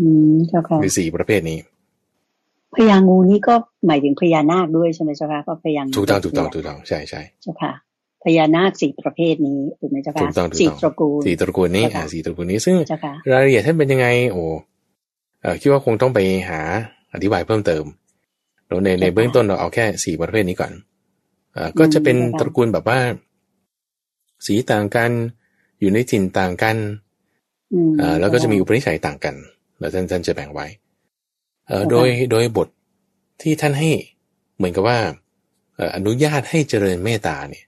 [SPEAKER 2] อ่า
[SPEAKER 1] อืมเจ้าค่ะ
[SPEAKER 2] คือสี่ประเภทนี้
[SPEAKER 1] พญางูนี้ก็หมายถึงพญานาคด้วยใช่ไหมเจ้าค่ะก็พญางู
[SPEAKER 2] ถูกต้องถูกต้องถูกต้องใช่ใช่
[SPEAKER 1] เจ้าค่ะพญานาคสี่ประเภทนี้ถูกไหมเจ้าค่ะ
[SPEAKER 2] ถูกต้องถูก
[SPEAKER 1] สี่
[SPEAKER 2] ต้อง
[SPEAKER 1] ตระกูล
[SPEAKER 2] สี่ตระกูลนี้
[SPEAKER 1] เจ้าค่ะ
[SPEAKER 2] อ่าสี่ตระกูลนี้ซึ่ง
[SPEAKER 1] เจ้าค่ะ
[SPEAKER 2] รายละเอียดท่านเป็นยังไง โอ้เอ่อคิดว่าคงต้องไปหาอธิบายเพิ่มเติมแล้วในในเบื้องต้นเราเอาแค่สี่ประเภทนี้ก่อนเอ่อก็จะเป็นตระกูลแบบว่า สีต่างกัน อยู่ในถิ่นต่างกัน
[SPEAKER 1] อืม
[SPEAKER 2] เอ่อแล้วก็จะมีอุปนิสัยต่างกัน แล้วท่านท่านจะแบ่งไว้เอ่อ
[SPEAKER 1] ค่ะ
[SPEAKER 2] โดยโดยบทที่ท่านให้เหมือนกับว่าเอ่ออนุญาตให้เจริญเมตตาเนี่ย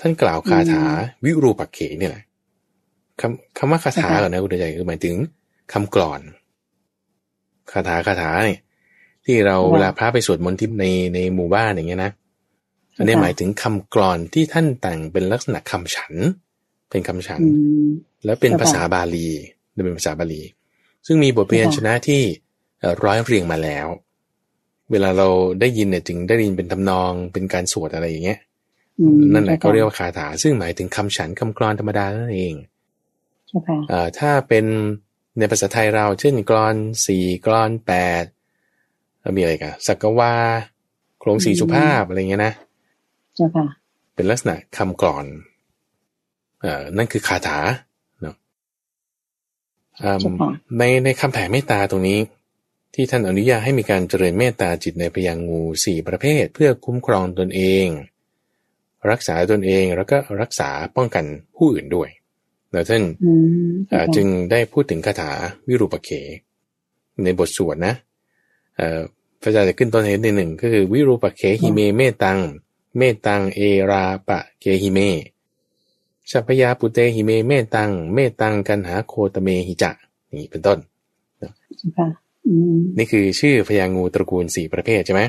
[SPEAKER 2] ท่านกล่าวคาถาวิรูปักเขเนี่ยแหละคำคำว่าคาถาก่อนนะคุณใจคือหมายถึงคำกลอนคาถาคาถาเนี่ยที่เราเวลาพระไปสวดมนต์ที่ในในหมู่บ้านอย่างเงี้ยนะอันนี้หมายถึงคำกลอนที่ท่านแต่งเป็นลักษณะคำฉัน เป็นคำฉัน แล้วเป็นภาษาบาลีเป็นภาษาบาลี ซึ่งมีบทเรียนชนะที่ร้อยเรียงมาแล้ว เวลาเราได้ยินเนี่ยจึงได้ยินเป็นทำนองเป็นการสวดอะไรอย่างเงี้ยนั่นแหละเขาเรียกว่าคาถา ซึ่งหมายถึงคำฉันคำกรอนธรรมดานั่นเองถ้าเป็นในภาษาไทยเราเช่นกรอนสี่กรอนแปดมีอะไรกันสักวาโครงสีสุภาพอะไรเงี้ยนะเป็นลักษณะคำกรอนเอ่อนั่นคือคาถาเนาะ ในในคำแผ่เมตตาตรงนี้ ที่ท่านอนุญาตให้มีการเจริญเมตตาจิตในพยางงูสี่ประเภท เพื่อคุ้มครองตนเอง รักษาตนเองแล้วก็รักษาป้องกันผู้อื่นด้วยแล้วท่านจึงได้พูดถึงคาถาวิรูปเข ในบทสวดนะพระอาจารย์จะขึ้นต้นเหตุในหนึ่งก็คือวิรูปเขหิเมเมตัง เมตังเอราปะเกหิเม ชัพยาปุเตหิเมเมตัง เมตังกันหาโคตเมหิจะนี่เป็นต้นนี่คือชื่อพยางูตระกูลสี่ประเภทใช่ไหม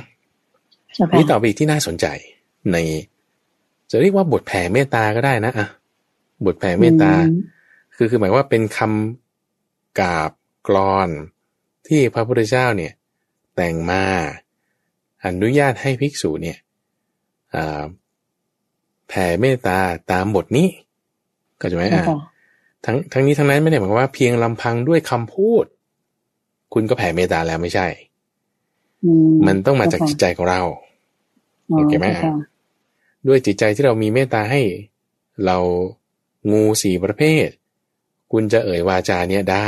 [SPEAKER 2] นี่ต่อไปอีกที่น่าสนใจ ใน จะเรียกว่าบทแผ่เมตตาก็ได้นะอะบทแผ่เมตตา คือคือหมายว่าเป็นคำกาบกรอน ที่พระพุทธเจ้าเนี่ย แต่งมาอนุญาตให้ภิกษุเนี่ยแผ่เมตตาตามบทนี้ ก็จะไหมอะทั้งทั้งนี้ทั้งนั้นไม่ได้หมายว่าเพียงลำพังด้วยคำพูด คุณก็แผ่เมตตาแล้วไม่ใช่ มันต้องมาจากจิตใจของเราโอเคไหมด้วยจิตใจที่เรามีเมตตาให้ เรางูสี่ประเภท คุณจะเอ่ยวาจาเนี้ยได้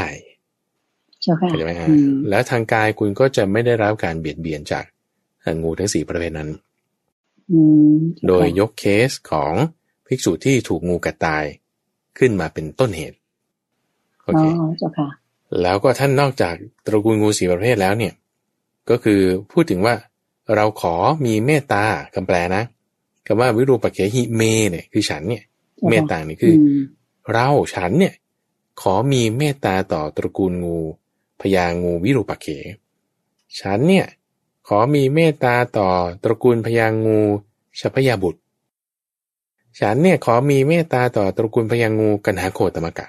[SPEAKER 2] เข้าใจไหมฮะแล้วทางกายคุณก็จะไม่ได้รับการเบียดเบียนจากงูทั้งสี่ประเภทนั้นโดยยกเคสของภิกษุที่ถูกงูกัดตาย ขึ้นมาเป็นต้นเหตุโอเคแล้วก็ท่านนอกจากตระกูลงูสีประเภทแล้วเนี่ย ก็คือพูดถึงว่าเราขอมีเมตตาคำแปลนะคำว่าวิรูปเขหิเมเนี่ยคือฉันเนี่ย เมตตานี่คือ เราฉันเนี่ย ขอมีเมตตาต่อตระกูลงูพญางูวิรูปเขฉันเนี่ย ขอมีเมตตาต่อตระกูลพญางูชพยาบุตร ฉันเนี่ยขอมีเมตตาต่อตระกูลพญางูกันหาโคตมกะ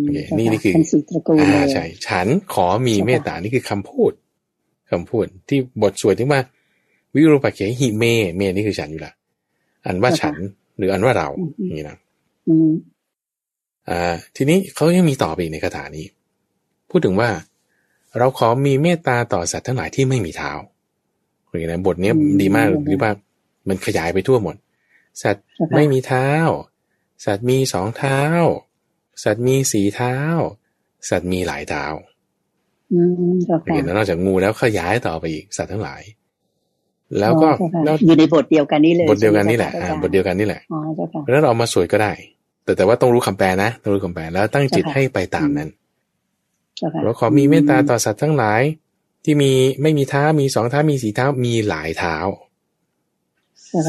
[SPEAKER 2] โอเคนี่นี่คืออ่าใช่ฉันขอมีเมตตานี่คือคำพูดคำพูดที่บทสวดที่ว่า วิรูปเขหิเม เมนี่คือฉันอยู่ละอันว่าฉันหรืออันว่าเราอย่างนี้นะอ่า ทีนี้เขายังมีต่อไปอีกในคาถานี้ พูดถึงว่า เราขอมีเมตตาต่อสัตว์ทั้งหลายที่ไม่มีเท้าอย่างนี้บทนี้ดีมากหรือว่ามันขยายไปทั่วหมด สัตว์ไม่มีเท้า สัตว์มีสองเท้า สัตว์มีสีเท้า สัตว์มีหลายเท้าเห็นนอกจากงูแล้วขยายต่อไปอีกสัตว์ทั้งหลาย แล้วก็
[SPEAKER 1] อยู่ในบทเดียวกันนี่เลย
[SPEAKER 2] บทเดียวกันนี่แหละบทเดียวกันนี่แหละเพราะนั้นเรามาสวดก็ได้ แต่แต่ว่าต้องรู้คำแปลนะต้องรู้คำแปลแล้วตั้งจิตให้ไปตามนั้นเราขอมีเมตตาต่อสัตว์ทั้งหลาย ที่มีไม่มีเท้ามีสองเท้ามีสีเท้ามีหลายเท้า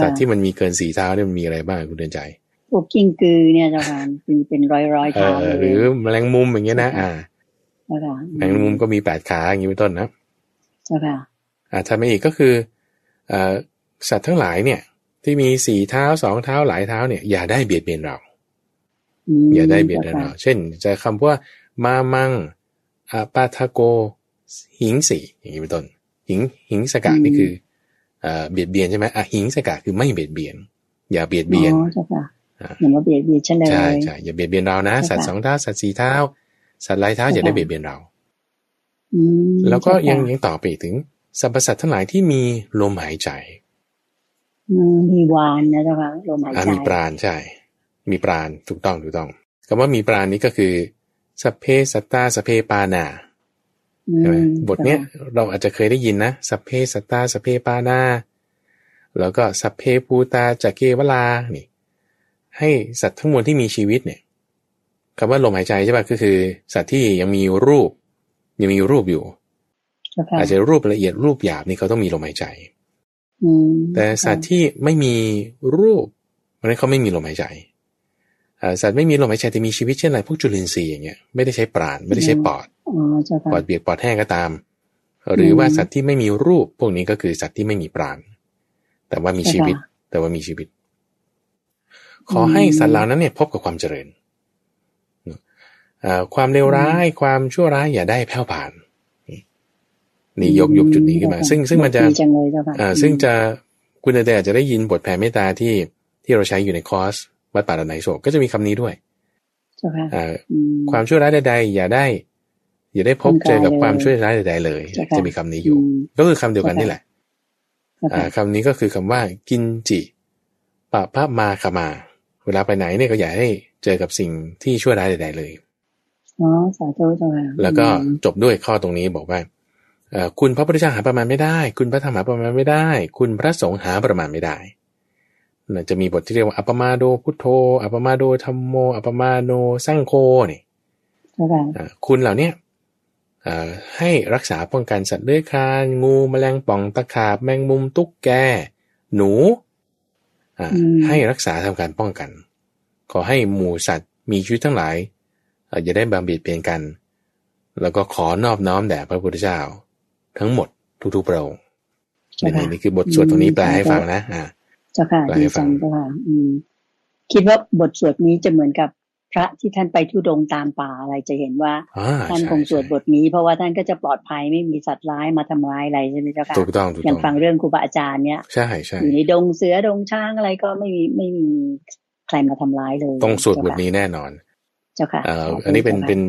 [SPEAKER 2] สัตว์ที่มันมีเกินสีเท้าเนี่ยมันมีอะไรบ้างคุณเดินใจ
[SPEAKER 1] พวกกิ้งกือเนี่ยเจ้าค่ะมีเป็นร้อยร้อยเท้า
[SPEAKER 2] หรือแมลงมุมอย่างเงี้ยนะอ่าแมลงมุมก็มีแปดขาอย่างนี้เป็นต้นนะ
[SPEAKER 1] เจ้าค่ะ
[SPEAKER 2] อ่าถ้าไม่อีกก็คือสัตว์ทั้งหลายเนี่ย ที่มีสี่เท้าสองเท้าหลายเท้าเนี่ยอย่าได้เบียดเบียนเราอย่าได้เบียดเบียนเรา เช่น จะคำว่ามามังอาปาทาโกหิงสีอย่างนี้เป็นต้นหิงหิงสกัดนี่คือ เบียดเบียนใช่ไหมอะหิงสกัดคือไม่เบียดเบียน อย่าเบียดเบียน
[SPEAKER 1] อย่ามาเบียดเบียนฉันเลยใช่
[SPEAKER 2] ใช่อย่าเบียดเบียนเรานะสัตว์สองเท้าสัตว์สี่เท้า สัตว์หลายเท้าอย่าได้เบียดเบียนเราแล้วก็ยังยังต่อไปถึงสรรพสัตว์ทั้งหลายที่มีลมหายใจ
[SPEAKER 1] มีวานนะเจ้าค่ะลมหายใจ
[SPEAKER 2] มีปราณใช่ มีปราณถูกต้องถูกต้องคำว่ามีปราณนี้ก็คือสเพสัตตาสเพปานา ใช่ไหมบทเนี้ยเราอาจจะเคยได้ยินนะสเพสัตตาสเพปานาแล้วก็สเพปูตาจักเกวลานี่ให้สัตว์ทั้งมวลที่มีชีวิตเนี่ยคำว่าลมหายใจใช่ป่ะก็คือ สัตว์ที่ยังมีรูป ยังมีรูปอยู่ อาจจะรูปละเอียดรูปหยาบนี่เขาต้องมีลมหายใจแต่สัตว์ที่ไม่มีรูปเพราะนั้นเขาไม่มีลมหายใจอ่าสัตว์ไม่มีลมหายใจแต่มีชีวิตเช่นอะไรพวกจุลินทรีย์อย่างเงี้ยไม่ได้ใช้ปราณไม่ได้ใช้ปอด
[SPEAKER 1] อ๋อเจ้าค่ะ
[SPEAKER 2] ปอดเบียกปอดแห้งก็ตาม หรือว่าสัตว์ที่ไม่มีรูป พวกนี้ก็คือสัตว์ที่ไม่มีปราณแต่ว่ามีชีวิต แต่ว่ามีชีวิต ขอให้สัตว์เหล่านั้นเนี่ย พบกับความเจริญอ่าความเลวร้ายความชั่วร้ายอย่าได้แผ่วผ่านนี่นี่ยกยกจุดนี้ขึ้นมา ซึ่งซึ่งมันจะ
[SPEAKER 1] ดีจังเลยเจ้าค่ะ
[SPEAKER 2] อ่าซึ่งจะคุณเดอาจจะได้ยินบทแผ่เมตตาที่ที่เราใช้อยู่ในคอร์สวัดป่าดอนไหนโศกก็จะมีคำนี้ด้วย
[SPEAKER 1] เจ้าค่ะ
[SPEAKER 2] อ่า
[SPEAKER 1] อืม
[SPEAKER 2] ความชั่วร้ายใดๆอย่าได้ อย่าได้พบเจอกับความชั่วร้ายใดๆเลย
[SPEAKER 1] ใช่ค่ะ
[SPEAKER 2] จะมีคำนี้อยู่
[SPEAKER 1] อืม
[SPEAKER 2] ก็คือคำเดียวกันนี่แหละ
[SPEAKER 1] เจ้า
[SPEAKER 2] อ่า
[SPEAKER 1] ค่ะ
[SPEAKER 2] คำนี้ก็คือคำว่ากินจิปะพะมาขมา เวลาไปไหนเนี่ยก็อย่าให้เจอกับสิ่งที่ชั่วร้ายใดๆเลย
[SPEAKER 1] อ๋อสาธุเจ้าค่ะ
[SPEAKER 2] แล้วก็
[SPEAKER 1] อืม
[SPEAKER 2] จบด้วยข้อตรงนี้บอกว่าเอ่อคุณพระพุทธเจ้าหาประมาณไม่ได้ คุณพระธรรมหาประมาณไม่ได้ คุณพระสงฆ์หาประมาณไม่ได้น่ะจะมีบทที่เรียกว่าอัปมาโดพุทโธอัปมาโดธรรมโมอัปมาโนสร้างโคนี่
[SPEAKER 1] เจ้าค่ะ
[SPEAKER 2] อ่าคุณเหล่าเนี้ยเอ่อ ให้รักษาป้องกันสัตว์เลื้อยคลาน งูแมลงป่องตะขาบแมงมุมตุ๊กแก หนูอ่าให้รักษาทำการป้องกัน ขอให้หมู่สัตว์มีชีวิตทั้งหลายเอ่ออย่าได้บำเบียดเบียนกัน แล้วก็ขอนอบน้อมแด่พระพุทธเจ้า ทั้งหมดทุกๆพระองค์
[SPEAKER 1] เจ้าค่ะ
[SPEAKER 2] นี่นี่คือบทสวดตรงนี้แปลให้ฟังนะอ่า
[SPEAKER 1] เจ้าค่ะ
[SPEAKER 2] แปล
[SPEAKER 1] ดี
[SPEAKER 2] ให้ฟั
[SPEAKER 1] จั
[SPEAKER 2] ง
[SPEAKER 1] งเจ้าค่ะอืมคิดว่าบทสวดนี้จะเหมือนกับ พระที่ท่านไปทุดงค์ตามป่าอะไรจะเห็นว่า
[SPEAKER 2] อ่า
[SPEAKER 1] ท่าน
[SPEAKER 2] ใช่
[SPEAKER 1] คงสวด
[SPEAKER 2] ใช่
[SPEAKER 1] บทนี้เพราะว่าท่านก็จะปลอดภัยไม่มีสัตว์ร้ายมาทำร้ายอะไรใช่ไหมเจ้าค่ะ
[SPEAKER 2] ถูกต้องถูก
[SPEAKER 1] อย่า
[SPEAKER 2] ต้
[SPEAKER 1] ง
[SPEAKER 2] อง
[SPEAKER 1] ฟังเรื่องครูบาอาจารย์เนี่ย
[SPEAKER 2] ใช่ใช่
[SPEAKER 1] อยู่ในดงเสือดงช้างอะไรก็ไม่มีไม่มีใครมาทำร้ายเลย
[SPEAKER 2] ต้องสวดบทนี้แน่นอน
[SPEAKER 1] เจ้าค่ะ
[SPEAKER 2] เอ่อ
[SPEAKER 1] สาธุ
[SPEAKER 2] อันนี้เป็น
[SPEAKER 1] จ้าค่ะ
[SPEAKER 2] เป็น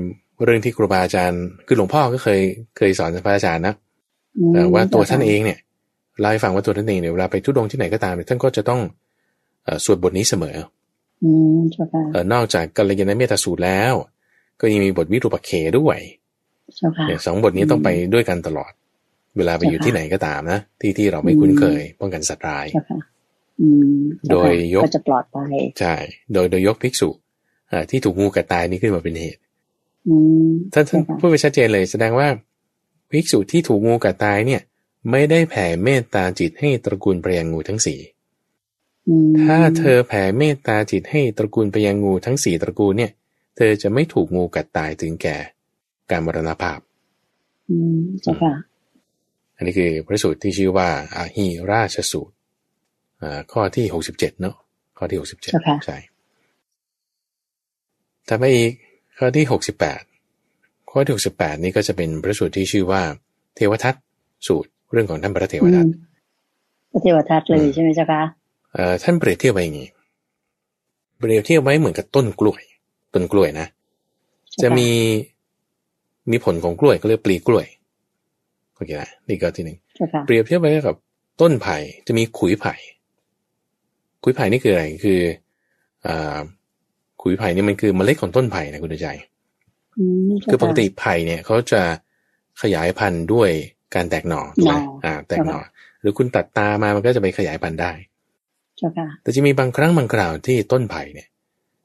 [SPEAKER 2] เรื่องที่ครูบาอาจารย์ คือหลวงพ่อก็เคยเคยสอนพระอาจารย์นะ
[SPEAKER 1] อืม
[SPEAKER 2] เอ่อว่าตัวท่าน
[SPEAKER 1] จ้ค่ะ
[SPEAKER 2] เองเนี่ยเล่าให้ฟังว่าตัวท่านเองเนี่ยเวลาไปทุดงค์ที่ไหนก็ตามเนี่ยท่านก็จะต้องเอ่อสวดบทนี้เสมอ
[SPEAKER 1] อืมเจ้าค่ะ
[SPEAKER 2] เอ่อนอกจากกัลยาณเมตตาสูตรแล้ว ก็ยังมีบทวิรูปเขด้วย
[SPEAKER 1] เจ้าค่ะ
[SPEAKER 2] เนี่ยสองบทนี้ต้องไปด้วยกันตลอด เวลาไปอยู่
[SPEAKER 1] เจ้าค่ะ
[SPEAKER 2] ที่ไหนก็ตามนะที่ที่เราไม่คุ้นเคย ป้องกันสัตว์ร้าย
[SPEAKER 1] เจ้าค่ะอืมเจ้าค่ะ
[SPEAKER 2] โดยยก
[SPEAKER 1] ก็จะปลอดภัย
[SPEAKER 2] ใช่โดยโดยยกภิกษุเอ่อที่ถูกงูกัดตายนี้ขึ้นมาเป็นเหตุ
[SPEAKER 1] อืม
[SPEAKER 2] ท่านท่าน
[SPEAKER 1] เจ้าค่ะ
[SPEAKER 2] พูดไปชัดเจนเลยแสดงว่าภิกษุที่ถูกงูกัดตายเนี่ย ไม่ได้แผ่เมตตาจิตให้ตระกูลพยางงูทั้งสี่
[SPEAKER 1] อืม
[SPEAKER 2] ถ้าเธอแผ่เมตตาจิตให้ตระกูลพยางงูทั้งสี่ตระกูลเนี่ย เธอจะไม่ถูกงูกัดตายถึงแก่การมรณภาพ
[SPEAKER 1] อืมเจ้าค่ะ
[SPEAKER 2] อันนี้คือพระสูตรที่ชื่อว่าอาหีราชสูตรอ่าข้อที่หกสิบเจ็ดเนาะข้อที่หกสิบเจ็ด
[SPEAKER 1] เจ้าค่ะ
[SPEAKER 2] ใช่ถัดมาอีกข้อที่หกสิบแปดข้อที่หกสิบแปดนี้ก็จะเป็นพระสูตรที่ชื่อว่า เทวทัตสูตรเรื่องของท่านพระเทว
[SPEAKER 1] อื
[SPEAKER 2] ทัต
[SPEAKER 1] มพระเทวทัตเลยใช่ไหมเจ้าค่ะ
[SPEAKER 2] เอ่อ ท่านเปรียบเทียบไว้อย่างนี้ เปรียบเทียบไว้เหมือนกับต้นกล้วย ต้นกล้วยนะ จะมีมีผลของกล้วยก็เรียกปลีกล้วยโอเคนะนี่ก็ที่หนึ่ง
[SPEAKER 1] เจ้าค่ะ
[SPEAKER 2] เปรียบเทียบไปกับ ต้นไผ่จะมีขุยไผ่ ขุยไผ่นี่คืออะไรคืออ่าขุยไผ่นี่มันคือเมล็ดของต้นไผ่นะคุณใจ
[SPEAKER 1] อืมเจ้า
[SPEAKER 2] คือปก
[SPEAKER 1] ค่ะ
[SPEAKER 2] ติไผ่เนี่ยเขาจะขยายพันธุ์ด้วยการแตกหน่อถูกไหม
[SPEAKER 1] หน่ออ่
[SPEAKER 2] อ่า แตกหน่อ
[SPEAKER 1] ใช่
[SPEAKER 2] หรือคุณตัดตามามันก็จะไปขยายพันธุ์ได้
[SPEAKER 1] เจ้าค่ะ
[SPEAKER 2] แต่จะมีบางครั้งบางคราวที่ต้นไผ่เนี่ย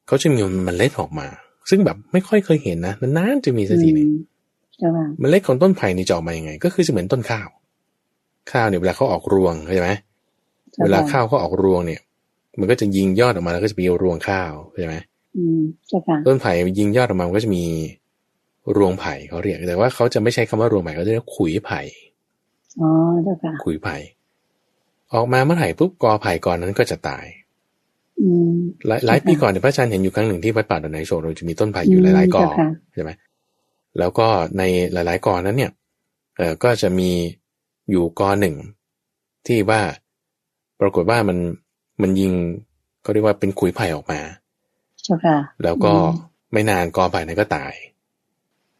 [SPEAKER 2] เขาจะมีเมล็ดออกมา ซึ่งแบบไม่ค่อยเคยเห็นนะนานๆจะมีสักทีหนึง
[SPEAKER 1] อืมเจ้าค่ะ
[SPEAKER 2] เมล็ดของต้นไผ่นี่จะออกมายังไง ก็คือจะเหมือนต้นข้าว ข้าวเนี่ยเวลาเขาออกรวงเข้าใจไหม
[SPEAKER 1] จ้ค่ะ
[SPEAKER 2] เวลาข้าวเขาออกรวงเนี่ย มันก็จะยิงยอดออกมาแล้วก็จะมีรวงข้าวเข้าใจไหม
[SPEAKER 1] อืมเจ้าค่ะ
[SPEAKER 2] ต้นไผ่ยิงยอดออกมามันก็จะมีรวงไผ่เขาเรียกแต่ว่าเขาจะไม่ใช้คำว่ารวงไผ่เขาจะเรียกขุยไผ่
[SPEAKER 1] อ๋อเจ้าค่ะ
[SPEAKER 2] ขุยไผ่ ออกมาเมื่อไหร่ปุ๊บกอไผ่ก่อนนั้นก็จะตาย
[SPEAKER 1] อืม
[SPEAKER 2] หลายหลายปีก่อนเนี่ยพระอาจารย์เห็นอยู่ครั้งหนึ่งที่วัดป่าดอนไหนโศกเราจะมีต้นไผ่อยู่หลายๆกอ
[SPEAKER 1] เจ้าค่ะ
[SPEAKER 2] ใช่ไหมแล้วก็ในหลาย ๆกอนั้นเนี่ย เออก็จะมีอยู่กอหนึ่งที่ว่าปรากฏว่ามันมันยิงเขาเรียกว่าเป็นขุยไผ่ออกมา
[SPEAKER 1] เจ้าค่ะ
[SPEAKER 2] แล้วก็
[SPEAKER 1] อืม
[SPEAKER 2] ไม่นานกอไผ่นั้นก็ตาย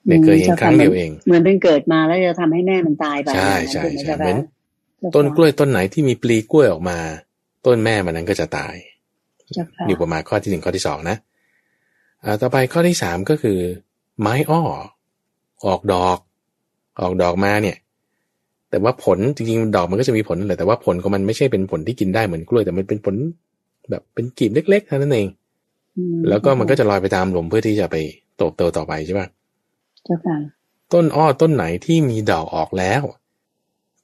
[SPEAKER 2] เนี่ยเคยเห็นครั้งเดียวเอง
[SPEAKER 1] เหมือนเป็นเกิดมาแล้วจะทำให้แม่มันตายไป
[SPEAKER 2] ใช่
[SPEAKER 1] อย่างนั้น
[SPEAKER 2] ใช่
[SPEAKER 1] ถูกไหม
[SPEAKER 2] ใช่
[SPEAKER 1] เจ้า
[SPEAKER 2] เหมื
[SPEAKER 1] ค่ะ
[SPEAKER 2] อน
[SPEAKER 1] เจ้าค่ะ
[SPEAKER 2] ต้นกล้วยต้นไหนที่มีปลีกล้วยออกมา ต้นแม่มันนั้นก็จะตาย
[SPEAKER 1] เจ้าค่ะ
[SPEAKER 2] อยู่ประมาณข้อที่หนึ่งข้อที่สองนะอ่าต่อไปข้อที่สามก็คือ ไม้อ้อ ออกดอก ออกดอกมาเนี่ย แต่ว่าผลจริงๆดอกมันก็จะมีผลนั่นแหละแต่ว่าผลของมันไม่ใช่เป็นผลที่กินได้เหมือนกล้วยแต่มันเป็นผลแบบเป็นกลีบเล็กๆเท่านั้นเอง
[SPEAKER 1] อืม
[SPEAKER 2] แล้วก็มันก็จะลอยไปตามลมเพื่อที่จะไปโตบโตต่อไปใช่ปะ
[SPEAKER 1] เจ้าค่ะ
[SPEAKER 2] ต้นอ้อต้นไหนที่มีดอกออกแล้ว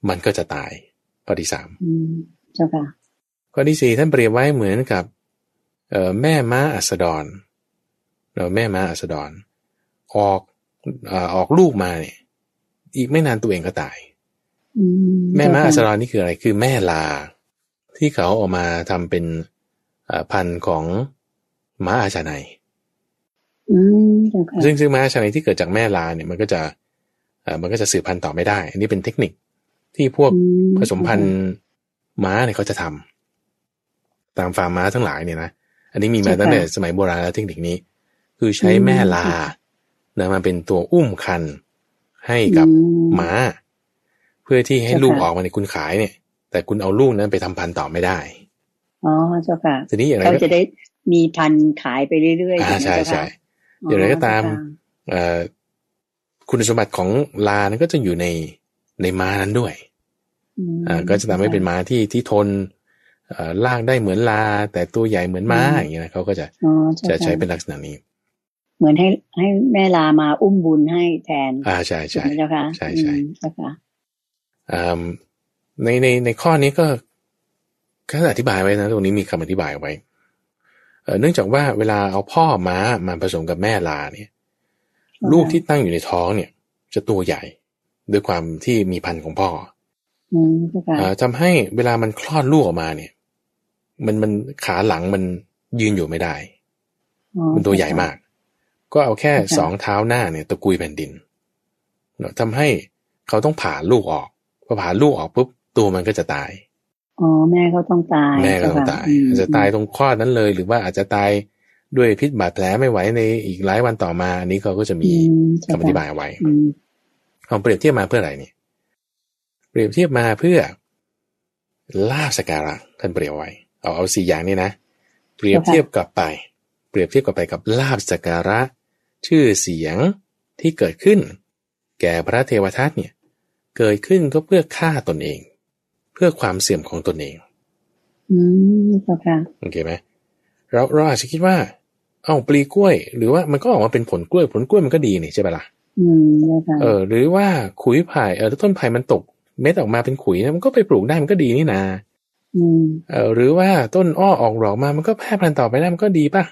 [SPEAKER 2] มันก็จะตาย ข้อที่สาม
[SPEAKER 1] อืมเจ้าค่ะ
[SPEAKER 2] ข้อที่สี่ท่านเปรียบไว้เหมือนกับเอ่อแม่ม้าอัสดรเราแม่ม้าอัสดร ออกออกลูกมาเนี่ย อีกไม่นานตัวเองก็ตายแม่ม้าอัสดรนี่คืออะไร คือแม่ลา ที่เขาออกมาทำเป็นพันธุ์ของม้าอาชาไนซึ่งซึ่งม้าอาชาไนที่เกิดจากแม่ลาเนี่ยมันก็จะมันก็จะสืบพันธุ์ต่อไม่ได้ อันนี้เป็นเทคนิค ที่พวกผสมพันธุ์ม้าเนี่ยเขาจะทำตามฟาร์มม้าทั้งหลายเนี่ยนะอันนี้มีมาตั้งแต่สมัยโบราณแล้วเทคนิคนี้ คือใช้แม่ลานะมาเป็นตัวอุ้มคันให้กับม้า เพื่อที่ให้ลูกออกมาในคุณขายเนี่ย แต่คุณเอาลูกนั้นไปทำพันธุ์ต่อไม่ได้
[SPEAKER 1] อ๋อเจ้าค่ะ
[SPEAKER 2] ทีนี้อย่างไร
[SPEAKER 1] เขาจะได้มีพันธุ์ขายไปเรื่อย
[SPEAKER 2] ๆอ่าใช่ใช่อย่างไรก็ตามเอ่อคุณสมบัติของลานั้นก็จะอยู่ในในม้านั้นด้วยอ่า ก็จะทำให้เป็นม้าที่ที่ทนลากได้เหมือนลา แต่ตัวใหญ่เหมือนม้าอย่างเงี้ยเขาก็จะจะใช้เป็นลักษณะนี้
[SPEAKER 1] เหมือนให้ให้แม่ลามาอุ้มบุญให้แทน
[SPEAKER 2] อ่าใช่ใช่
[SPEAKER 1] เจ้าค่ะ
[SPEAKER 2] ใช่ใช่
[SPEAKER 1] เจ้าค่ะ
[SPEAKER 2] ในในในข้อนี้ก็ก็อธิบายไว้นะตรงนี้มีคำอธิบายไว้เนื่องจากว่าเวลาเอาพ่อม้ามาผสมกับแม่ลาเนี่ย ลูกที่ตั้งอยู่ในท้องเนี่ย จะตัวใหญ่ด้วยความที่มีพันธุ์ของพ่อ ทำให้เวลามันคลอดลูกออกมาเนี่ย มันมันขาหลังมันยืนอยู่ไม่ได้ มันตัวใหญ่มาก ก็เอาแค่สองเท้าหน้าเนี่ยตะกุยแผ่นดินเนาะทำให้เขาต้องผ่าลูกออกพอผ่าลูกออกปุ๊บตัวมันก็จะตาย
[SPEAKER 1] อ๋อแม่เขาต้องตาย
[SPEAKER 2] แม่ก็ต้องตายอาจจะตายตรงคลอดนั้นเลย หรือว่าอาจจะตายด้วยพิษบาดแผลไม่ไหวในอีกหลายวันต่อมา อันนี้เขาก็จะมีคำอธิบายไว้เอาเปรียบเทียบมาเพื่ออะไรนี่เป รียบเทียบมาเพื่อลาบสการะท่านเปรียบไว้ เอาเอาสี่อย่างนี้นะ เปรียบเทียบกลับไป เปรียบเทียบกลับไปกับลาบสการะ ชื่อเสียงที่เกิดขึ้น แก่พระเทวทัตเนี่ยเกิดขึ้นก็เพื่อฆ่าตนเอง เพื่อความเสื่อมของตนเอง
[SPEAKER 1] อืมค่ะ
[SPEAKER 2] โอเคไหมเราเราอาจจะคิดว่า เอ้าปลีกล้วย หรือว่ามันก็ออกมาเป็นผลกล้วย ผลกล้วยมันก็ดีนี่ใช่ไหมล่ะ
[SPEAKER 1] อืม
[SPEAKER 2] เออ หรือว่าขุยไผ่เออต้นไผ่มันตก เม็ดออกมาเป็นขุยมันก็ไปปลูกได้มันก็ดีนี่นาเออหรือว่าต้นอ้อออกดอกมามันก็แพร่พันธุ์ต่อไปได้มันก็ดีป่ะ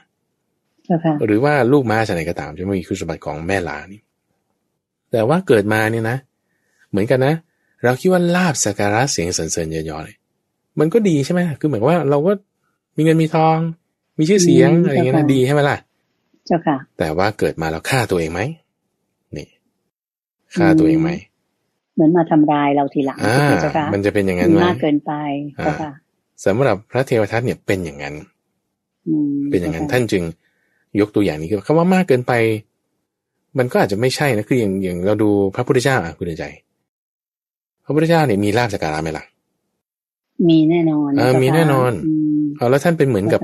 [SPEAKER 2] หรือว่าลูกม้าชะไหนก็ตามจะไม่มีคุณสมบัติของแม่ลานี่ แต่ว่าเกิดมาเนี่ยนะ เหมือนกันนะ เราคิดว่าลาบสักการะเสียงสรรเสริญเยอะๆเลยมันก็ดีใช่ไหมคือเหมือนว่าเราก็มีเงินมีทอง มีชื่อเสียงอะไรอย่างเงี้ยนะดีใช่ไหมล่ะ
[SPEAKER 1] เจ้าค่ะ
[SPEAKER 2] แต่ว่าเกิดมาแล้วฆ่าตัวเองไหมนี่ฆ่าตัวเองไหม
[SPEAKER 1] เหมือนมาทำลายเราทีหลัง
[SPEAKER 2] เจ้าค่ะมันจะเป็นอย่างนั้นไหม
[SPEAKER 1] มากเกินไปเจ้าค่ะ
[SPEAKER 2] สำหรับพระเทวทัตเนี่ยเป็นอย่างนั้นเป็นอย่างนั้นท่านจึงยกตัวอย่างนี้คือคำว่ามากเกินไป มันก็อาจจะไม่ใช่นะคืออย่างอย่างเราดูพระพุทธเจ้าอะคุณใจ พระพุทธเจ้าเนี่ยมีลาบสักการะไหมล่ะ
[SPEAKER 1] มีแน่นอน
[SPEAKER 2] อมีแน่นอนเอาแล้วท่านเป็นเหมือนกับ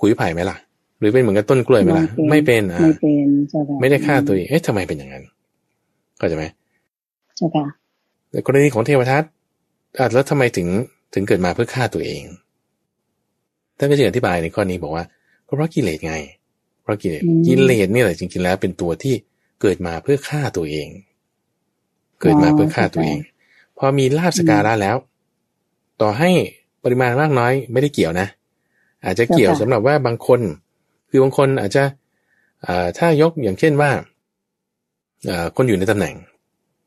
[SPEAKER 2] ขุยไผ่ไหมล่ะ หรือเป็นเหมือนกับต้นกล้วยไหมล่ะไม่เป็นอะไม่เป็นไม่ได้ฆ่าตัวเองเอ๊ะทำไมเป็นอย่างนั้นเข้าใจไหม
[SPEAKER 1] ใช่ค่ะ
[SPEAKER 2] แต่กรณีของเทวทัตอะแล้วทำไมถึงถึงเกิดมาเพื่อฆ่าตัวเองท่านก็จะอธิบายในข้อนี้บอกว่า ก็เพราะกิเลสไง เพราะกิเลสกิเลสนี่แหละจริงๆแล้วเป็นตัวที่เกิดมาเพื่อฆ่าตัวเอง เกิดมาเพื่อฆ่าตัวเอง พอมีลาบสการะแล้ว ต่อให้ปริมาณมากน้อยไม่ได้เกี่ยวนะ อาจจะเกี่ยวสำหรับว่าบางคน คือบางคนอาจจะถ้ายกอย่างเช่นว่าคนอยู่ในตำแหน่ง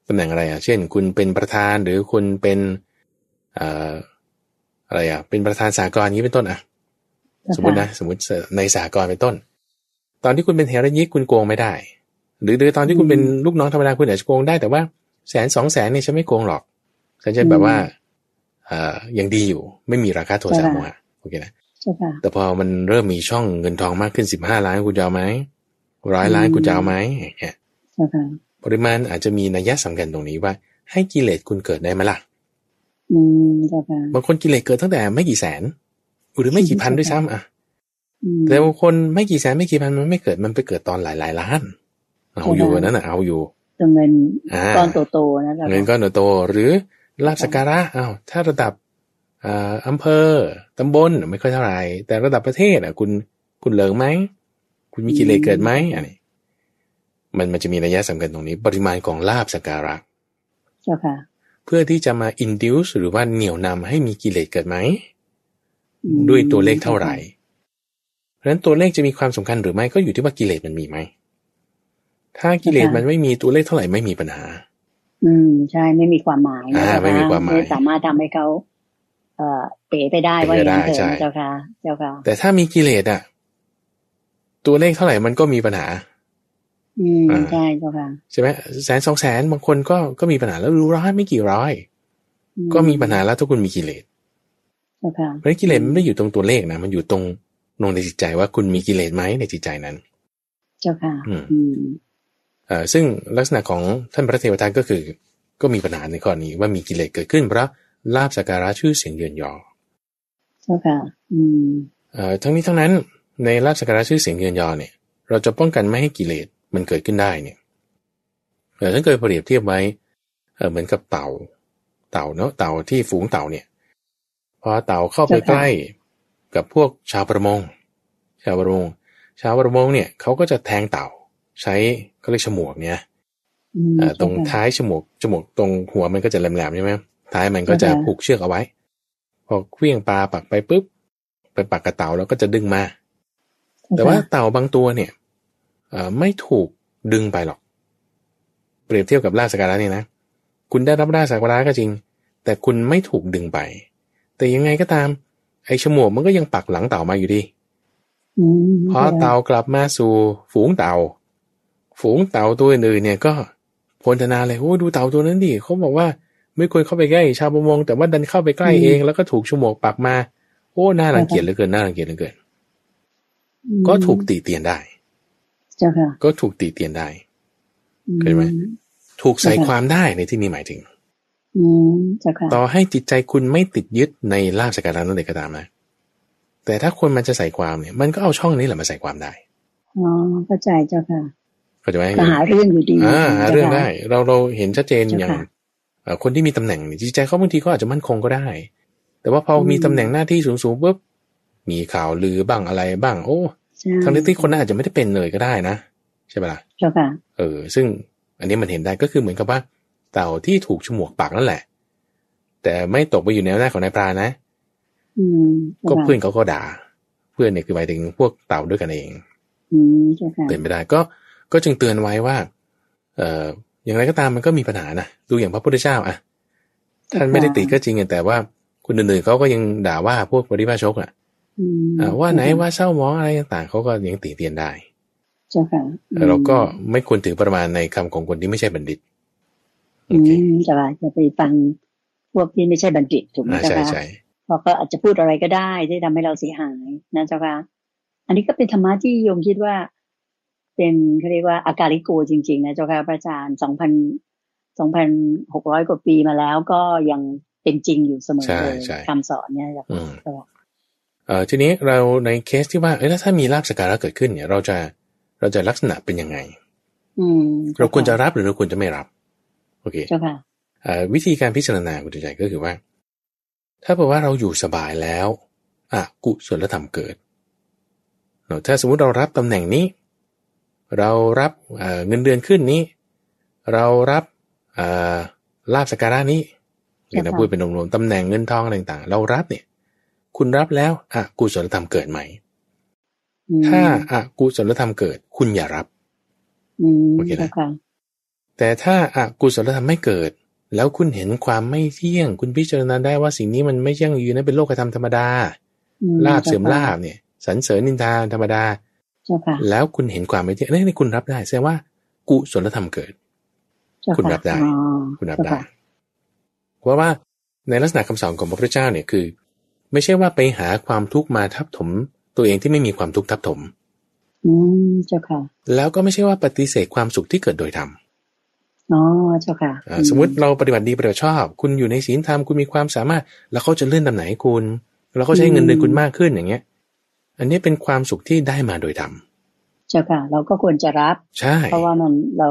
[SPEAKER 2] ตำแหน่งอะไรอะ เช่น คุณเป็นประธานหรือคุณเป็นอะไรอะ เป็นประธานสากลนี้เป็นต้นอะ สมมตินะ สมมติในสากลเป็นต้น ตอนที่คุณเป็นเฮรยิกคุณโกงไม่ได้ หรือหรือตอนที่คุณเป็นลูกน้องธรรมดาคุณอาจจะโกงได้แต่ว่าแสนสองแสนเนี่ยฉันไม่โกงหรอกฉันจะแบบว่าอ่ายังดีอยู่ ไม่มีราคาโทรศัพท์มโอเคนะแต่พอมันเริ่มมีช่องเงินทองมากขึ้นสิบห้าล้านคุณจะเอาไหมร้อยล้านคุณจะเอาไหมเนี่ย ปริมาณอาจจะมีนัยสำคัญตรงนี้ว่า ให้กิเลสคุณเกิดได้ไหมล่ะบางคนกิเลสเกิดตั้งแต่ไม่กี่แสน หรือไม่กี่พันด้วยซ้ำอะแต่บางคนไม่กี่แสนไม่กี่พันมันไม่เกิดมันไปเกิดตอนหลายหลายล้าน เอาอยู่นั้นอะเอาอยู่
[SPEAKER 1] ตัวเงินก้อนโตๆนะ
[SPEAKER 2] เงินก้อนโตหรือลาบสการะอ้าวถ้าระดับอ่าอำเภอตำบลไม่ค่อยเท่าไหร่แต่ระดับประเทศอะ คุณคุณเหลิงไหม คุณมีกิเลสเกิดไหมอันนี้ มันมันจะมีนัยสำคัญตรงนี้ ปริมาณของลาบสการะ
[SPEAKER 1] เจ้าค่ะ
[SPEAKER 2] เพื่อที่จะมา induce หรือว่าเหนี่ยวนำให้มีกิเลสเกิดไหม ด้วยตัวเลขเท่าไหร่ราะฉะนั้นตัวเลขจะมีความสำคัญหรือไม่ก็อยู่ที่ว่ากิเลสมันมีไหม ถ้ากิเลสมันไม่มีตัวเลขเท่าไหร่ไม่มีปัญหา
[SPEAKER 1] อืม ใช่ไม่มีความหมาย
[SPEAKER 2] อ่าไม่มีความหมาย
[SPEAKER 1] สามารถทำให้เขาเอ่อเป๋ไปได้ว่าอย่างนั้นเถอะเจ้าค่ะ เจ้าค่ะ
[SPEAKER 2] แต่ถ้ามีกิเลสอะ ตัวเลขเท่าไหร่มันก็มีปัญหา
[SPEAKER 1] อืมใช่เจ้าค่ะ
[SPEAKER 2] ใช่ไหมแสนสองแสนบางคนก็ก็มีปัญหาแล้วรู้ร้อยไม่กี่ร้อย ก็มีปัญหาแล้วถ้าคุณมีกิเลส
[SPEAKER 1] เจ้าค่ะ
[SPEAKER 2] เพราะกิเลสมันไม่ได้อยู่ตรงตัวเลขนะมันอยู่ตรงลงในจิตใจว่าคุณมีกิเลสไหมในจิตใจนั้น
[SPEAKER 1] เจ้าค่ะ
[SPEAKER 2] อืม
[SPEAKER 1] อืม
[SPEAKER 2] เอ่อซึ่งลักษณะของท่านพระเทวทัตก็คือ ก็มีปัญหาในข้อนี้ว่ามีกิเลสเกิดขึ้นเพราะลาบสักการะชื่อเสียงเยือนยอ
[SPEAKER 1] เจ้าค่ะอืม
[SPEAKER 2] เอ่อทั้งนี้ทั้งนั้นในลาบสักการะชื่อเสียงเยือนยอเนี่ย เราจะป้องกันไม่ให้กิเลส มันเกิดขึ้นได้เนี่ยเออท่านเคยเปรียบเทียบไว้เออเหมือนกับเต่า เต่าเนาะเต่าที่ฝูงเต่าเนี่ยพอเต่าเข้าไปใกล้กับพวกชาวประมง ชาวประมง ชาวประมงเนี่ยเขาก็จะแทงเต่า ใช้เขาเรียกฉมวกเนี่ย
[SPEAKER 1] อืม
[SPEAKER 2] เอ่อตรงท้ายฉมวกฉมวกตรงหัวมันก็จะแหลมๆใช่ไหมท้ายมันก็จะผูกเชือกเอาไว้ พอเคลี้ยงปลาปักไปปุ๊บ ไปปักกระเต่าแล้วก็จะดึงมา แต่ว่าเต่าบางตัวเนี่ยเอ่อ ไม่ถูกดึงไปหรอก เปรียบเทียบกับลาบสักการะนี่นะ คุณได้รับลาบสักการะก็จริง แต่คุณไม่ถูกดึงไป แต่ยังไงก็ตาม ไอ้ฉมวกมันก็ยังปักหลังเต่ามาอยู่ดี
[SPEAKER 1] อืม
[SPEAKER 2] พอเต่ากลับมาสู่ฝูงเต่า ฝูงเต่าตัวอื่นๆเนี่ยก็พลธนาเลยโอ้ดูเต่าตัวนั้นดิเขาบอกว่า ไม่ควรเข้าไปใกล้ชาวประมงแต่ว่าดันเข้าไปใกล้เองแล้วก็ถูกฉมวกปักมา โอ้น่ารังเกียจเหลือเกินน่ารังเกียจเหลือเกิน ก็ถูกติเตียนได้
[SPEAKER 1] เจ้าค่ะ
[SPEAKER 2] ก็ถูกติเตียนได้
[SPEAKER 1] อื
[SPEAKER 2] เคยไหมถูกใส่ความได้ในที่นี้หมายถึง
[SPEAKER 1] อืมเจ้าค่ะ
[SPEAKER 2] ต่อให้จิตใจคุณไม่ติดยึดในลาบสกการะนั่นเองก็ตามนะแต่ถ้าคนมันจะใส่ความเนี่ย มันก็เอาช่องนี้แหละมาใส่ความได้
[SPEAKER 1] อ๋อเข้าใจเจ้าค่ะ
[SPEAKER 2] เข้าใจไหม
[SPEAKER 1] ก็หาเรื่องอยู่ดี
[SPEAKER 2] อ่าหาเรื่องได้
[SPEAKER 1] จ้าค่ะ
[SPEAKER 2] เราเราเห็นชัดเจน
[SPEAKER 1] เจ้าค่ะ
[SPEAKER 2] อย่างเอ่อคนที่มีตำแหน่งเนี่ยจิตใจเขาบางทีก็อาจจะมั่นคงก็ได้ แต่ว่าพออ
[SPEAKER 1] ม
[SPEAKER 2] มีตำแหน่งหน้าที่สูงๆปุ๊บมีข่าวลือบ้างอะไรบ้าง โอ้
[SPEAKER 1] ใช่
[SPEAKER 2] ทั้งที่คนนั้นอาจจะไม่ได้เป็นเลยก็ได้นะ ใช่ปะล่ะ
[SPEAKER 1] เจ้าค่ะ
[SPEAKER 2] เออ ซึ่งอันนี้มันเห็นได้ก็คือเหมือนกับว่า เต่าที่ถูกฉมวกปากนั่นแหละ แต่ไม่ตกไปอยู่ในอำนาจของนายพรานนะ
[SPEAKER 1] อืมจ้า
[SPEAKER 2] ก็
[SPEAKER 1] ค่ะ
[SPEAKER 2] เพื่อนเขาก็ด่า เพื่อนเนี่ยคือหมายถึงพวกเต่าด้วยกันเอง
[SPEAKER 1] อืมเจ้าค่ะ
[SPEAKER 2] เป็นไปได้ก็ก็จึงเตือนไว้ว่า เอ่ออย่างไรก็ตามมันก็มีปัญหานะดูอย่างพระพุทธเจ้าอะท่านไม่ได้ติก็จริงอะแต่ว่าคนอื่นๆเขาก็ยังด่าว่าพวกปริพาชกอะ
[SPEAKER 1] อืม
[SPEAKER 2] อ่า ว่าไหนว่าเศร้าหมองอะไรต่างๆเขาก็ยังติเตียนได้
[SPEAKER 1] เจ้าค่ะ
[SPEAKER 2] แต่เราก็ไม่ควรถือประมาณในคำของคนที่ไม่ใช่บัณฑิตโอ
[SPEAKER 1] อื
[SPEAKER 2] เค
[SPEAKER 1] มเจ้าค่ะจะไปฟังพวกที่ไม่ใช่บัณฑิตถูกไหม
[SPEAKER 2] อ่า
[SPEAKER 1] เจ้า
[SPEAKER 2] ใช่
[SPEAKER 1] ค่ะ
[SPEAKER 2] ใช่
[SPEAKER 1] เพราะก็อาจจะพูดอะไรก็ได้ที่ทำให้เราเสียหายนะเจ้าค่ะอันนี้ก็เป็นธรรมะที่โยมคิดว่า เป็นเขาเรียกว่าอาการิโกจริง ๆ นะเจ้าค่ะพระอาจารย์สองพันสองพันหกร้อยกว่าปีมาแล้วก็ยังเป็นจริงอยู่เสมอ
[SPEAKER 2] ใช่
[SPEAKER 1] เลย
[SPEAKER 2] ใช่
[SPEAKER 1] คำสอนเนี่ยเจ้า
[SPEAKER 2] อื
[SPEAKER 1] ค่ะ
[SPEAKER 2] ม
[SPEAKER 1] เจ้าค่ะ
[SPEAKER 2] เอ่อทีนี้เราในเคสที่ว่าเอ้ยแล้วถ้ามีลาบสกการะเกิดขึ้นเนี่ย เราจะเราจะลักษณะเป็นยังไง
[SPEAKER 1] อืม
[SPEAKER 2] เราควรจะรับหรือเราควรจะไม่รับ โอเค
[SPEAKER 1] เจ้าค่ะ
[SPEAKER 2] เอ่อวิธีการพิจารณาคุณใจก็คือว่า ถ้าบอกว่าเราอยู่สบายแล้วอะกุศลธรรมเกิดเนอะถ้าสมมุติเรารับตำแหน่งนี้ เรารับเอ่อเงินเดือนขึ้นนี้ เรารับเอ่อลาบสกการะนี้เดี๋ยวนะ
[SPEAKER 1] ค่ะ
[SPEAKER 2] พูดเป็นรวมๆตำแหน่งเงินทองอะไรต่างๆเรารับเนี่ย คุณรับแล้วอะกุศลธรรมเกิดไหม
[SPEAKER 1] อืม
[SPEAKER 2] ถ้าอะกุศลธรรมเกิด คุณอย่ารับ
[SPEAKER 1] อืม
[SPEAKER 2] โอเคนะ
[SPEAKER 1] เจ้าค่ะ
[SPEAKER 2] แต่ถ้าอากุศลธรรมไม่เกิด แล้วคุณเห็นความไม่เที่ยง คุณพิจารณาได้ว่าสิ่งนี้มันไม่ยั่งยืนนะเป็นโลกธรรมธรรมดา
[SPEAKER 1] อื
[SPEAKER 2] ลาบเสื่อมลาบเนี่ยสรรเสริญนินทาธรรมดา
[SPEAKER 1] เจ้าค่ะ
[SPEAKER 2] แล้วคุณเห็นความไม่เที่ยงนี่นี่คุณรับได้แสดงว่า กุศลธรรมเกิด
[SPEAKER 1] เจ้าะ
[SPEAKER 2] คุณรับได้
[SPEAKER 1] อ๋อ
[SPEAKER 2] คุณรับ
[SPEAKER 1] เจ้า
[SPEAKER 2] ได้
[SPEAKER 1] ค่ะ
[SPEAKER 2] เพราะว่าในลักษณะคำสอนของพระพุทธเจ้าเนี่ยคือ ไม่ใช่ว่าไปหาความทุกข์มาทับถม ตัวเองที่ไม่มีความทุกข์ทับถม
[SPEAKER 1] อืมเจ้าค่ะ
[SPEAKER 2] แล้วก็ไม่ใช่ว่าปฏิเสธความสุขที่เกิดโดยธรรม
[SPEAKER 1] อ๋อเจ้าค่ะ
[SPEAKER 2] อ่าสมมติเราปฏิบัติดีปฏิบัติชอบ คุณอยู่ในศีลธรรมคุณมีความสามารถ แล้วเขาจะเลื่อนตำแหน่งให้คุณ แล้วเขาใช้เงินเดือนคุณมากขึ้นอย่างเงี้ย อันนี้เป็นความสุขที่ได้มาโดยธรรม
[SPEAKER 1] เจ้าค่ะ เราก็ควรจะรับ
[SPEAKER 2] ใช่
[SPEAKER 1] เพราะว่ามันเรา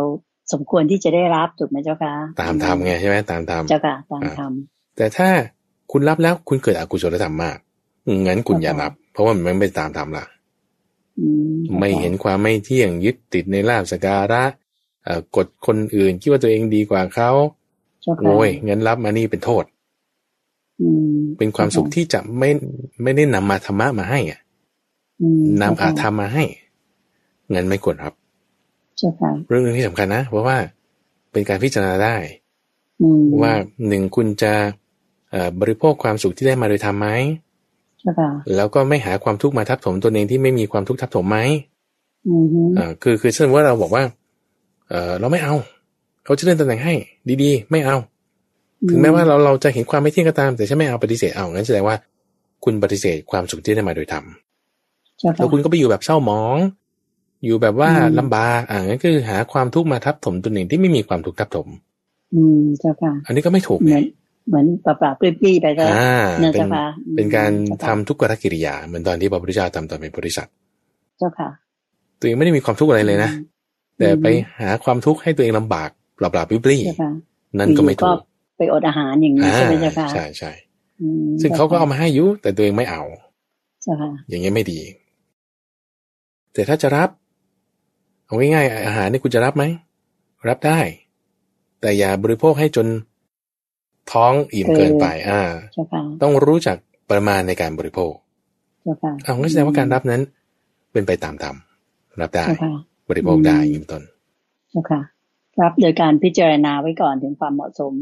[SPEAKER 1] สมควรที่จะได้รับถูกไหมเจ้าค่ะ
[SPEAKER 2] ตามธรรมไงใช่ไหมตามธรรม
[SPEAKER 1] เจ้าค่ะตามธรรม
[SPEAKER 2] แต่ถ้า คุณรับแล้วคุณเกิดอกุศลธรรมมาก งั้นคุณอย่ารับ เพราะว่ามันไม่เป็นตามธรรมละ
[SPEAKER 1] อืม
[SPEAKER 2] ไม่เห็นความไม่เที่ยงยึดติดในลาบสการะเอ่อกดคนอื่นคิดว่าตัวเองดีกว่าเขา
[SPEAKER 1] เจ้าค่ะ
[SPEAKER 2] โอ้ยงั้นรับมานี่เป็นโทษ
[SPEAKER 1] อืม
[SPEAKER 2] เป็นความสุขที่จะไม่ไม่ได้นำมาธรรมะมาให้อะ
[SPEAKER 1] อืม
[SPEAKER 2] นำอาธรรมมาให้งั้นไม่ควรรับ
[SPEAKER 1] เจ้าค่ะ
[SPEAKER 2] เรื่องหนึงที่สำคัญนะเพราะว่าเป็นการพิจารณาได้
[SPEAKER 1] อืม
[SPEAKER 2] ว่าหนึ่งคุณจะเอ่อ บริโภคความสุขที่ได้มาโดยธรรมไหม
[SPEAKER 1] เจ้าค่ะ
[SPEAKER 2] แล้วก็ไม่หาความทุกข์มาทับถมตนเองที่ไม่มีความทุกข์ทับถมไหม
[SPEAKER 1] อืมฮึ
[SPEAKER 2] อ่าคือคือเช่นว่าเราบอกว่า เออเราไม่เอา เขาจะเลื่อนตำแหน่งให้ ดีๆ ไม่เอา ถึงแม้ว่าเราเราจะเห็นความไม่เที่ยงก็ตาม แต่ฉันไม่เอาปฏิเสธเอางั้นแสดงว่า คุณปฏิเสธความสุขที่ได้มาโดยธรรม
[SPEAKER 1] เจ้า
[SPEAKER 2] แล้
[SPEAKER 1] ค่ะ
[SPEAKER 2] วคุณก็ไปอยู่แบบเศร้าหมอง อยู่แบบว่า
[SPEAKER 1] อืม
[SPEAKER 2] ลำบากอ่างั้นคือหาความทุกข์มาทับถมตนเองที่ไม่มีความทุกข์ทับถม
[SPEAKER 1] อืมเจ้าค่ะ
[SPEAKER 2] อันนี้ก็ไม่ถูก
[SPEAKER 1] เหมื
[SPEAKER 2] ไง
[SPEAKER 1] อน เหมือนปลาปลาปรี้ๆไปก็
[SPEAKER 2] อ่า
[SPEAKER 1] นะ
[SPEAKER 2] เป็น
[SPEAKER 1] เจ้าค่ะ
[SPEAKER 2] เป็นการ
[SPEAKER 1] เจ้า
[SPEAKER 2] ทำ
[SPEAKER 1] ค่ะ
[SPEAKER 2] ทุกขกิริยา เหมือนตอนที่พระพุทธเจ้าทำตอนเป็นบริษัท
[SPEAKER 1] เจ้าค่ะ
[SPEAKER 2] ตัวเองไม่ได้มีความทุกข์อะไรเลยนะ แต่ไปหาความทุกข์ให้ตัวเองลำบากเปล่าๆปรี้
[SPEAKER 1] เจ้าค่ะ
[SPEAKER 2] ๆนั่นก็ไม่ถูก
[SPEAKER 1] ไปอดอาหารอย่างนี้
[SPEAKER 2] อ่า
[SPEAKER 1] ใช่ไหมเจ้าค่ะ
[SPEAKER 2] ใช่ใช่
[SPEAKER 1] อืม
[SPEAKER 2] ซึ่งเขาก็เอามาให้อยุแต่ตัวเองไม่เอา
[SPEAKER 1] เจ้าค่ะ
[SPEAKER 2] อย่างเงี้ยไม่ดี แต่ถ้าจะรับเอาง่ายๆอาหารนี่คุณจะรับไหมรับได้ แต่อย่าบริโภคให้จน ท้องอิ่มเกินไป อ่า
[SPEAKER 1] เจ้าค่ะ
[SPEAKER 2] ต้องรู้จักประมาณในการบริโภค
[SPEAKER 1] เจ้าค่ะ
[SPEAKER 2] เอางั้นแสดงว่าการรับนั้น เป็นไปตามธรรมรับได้
[SPEAKER 1] เจ้าค่ะ
[SPEAKER 2] บริโภคได้
[SPEAKER 1] อืม
[SPEAKER 2] อย่างนี้เป็นต้น
[SPEAKER 1] เจ้าค่ะรับโดยการพิจารณาไว้ก่อนถึงความเหมาะสม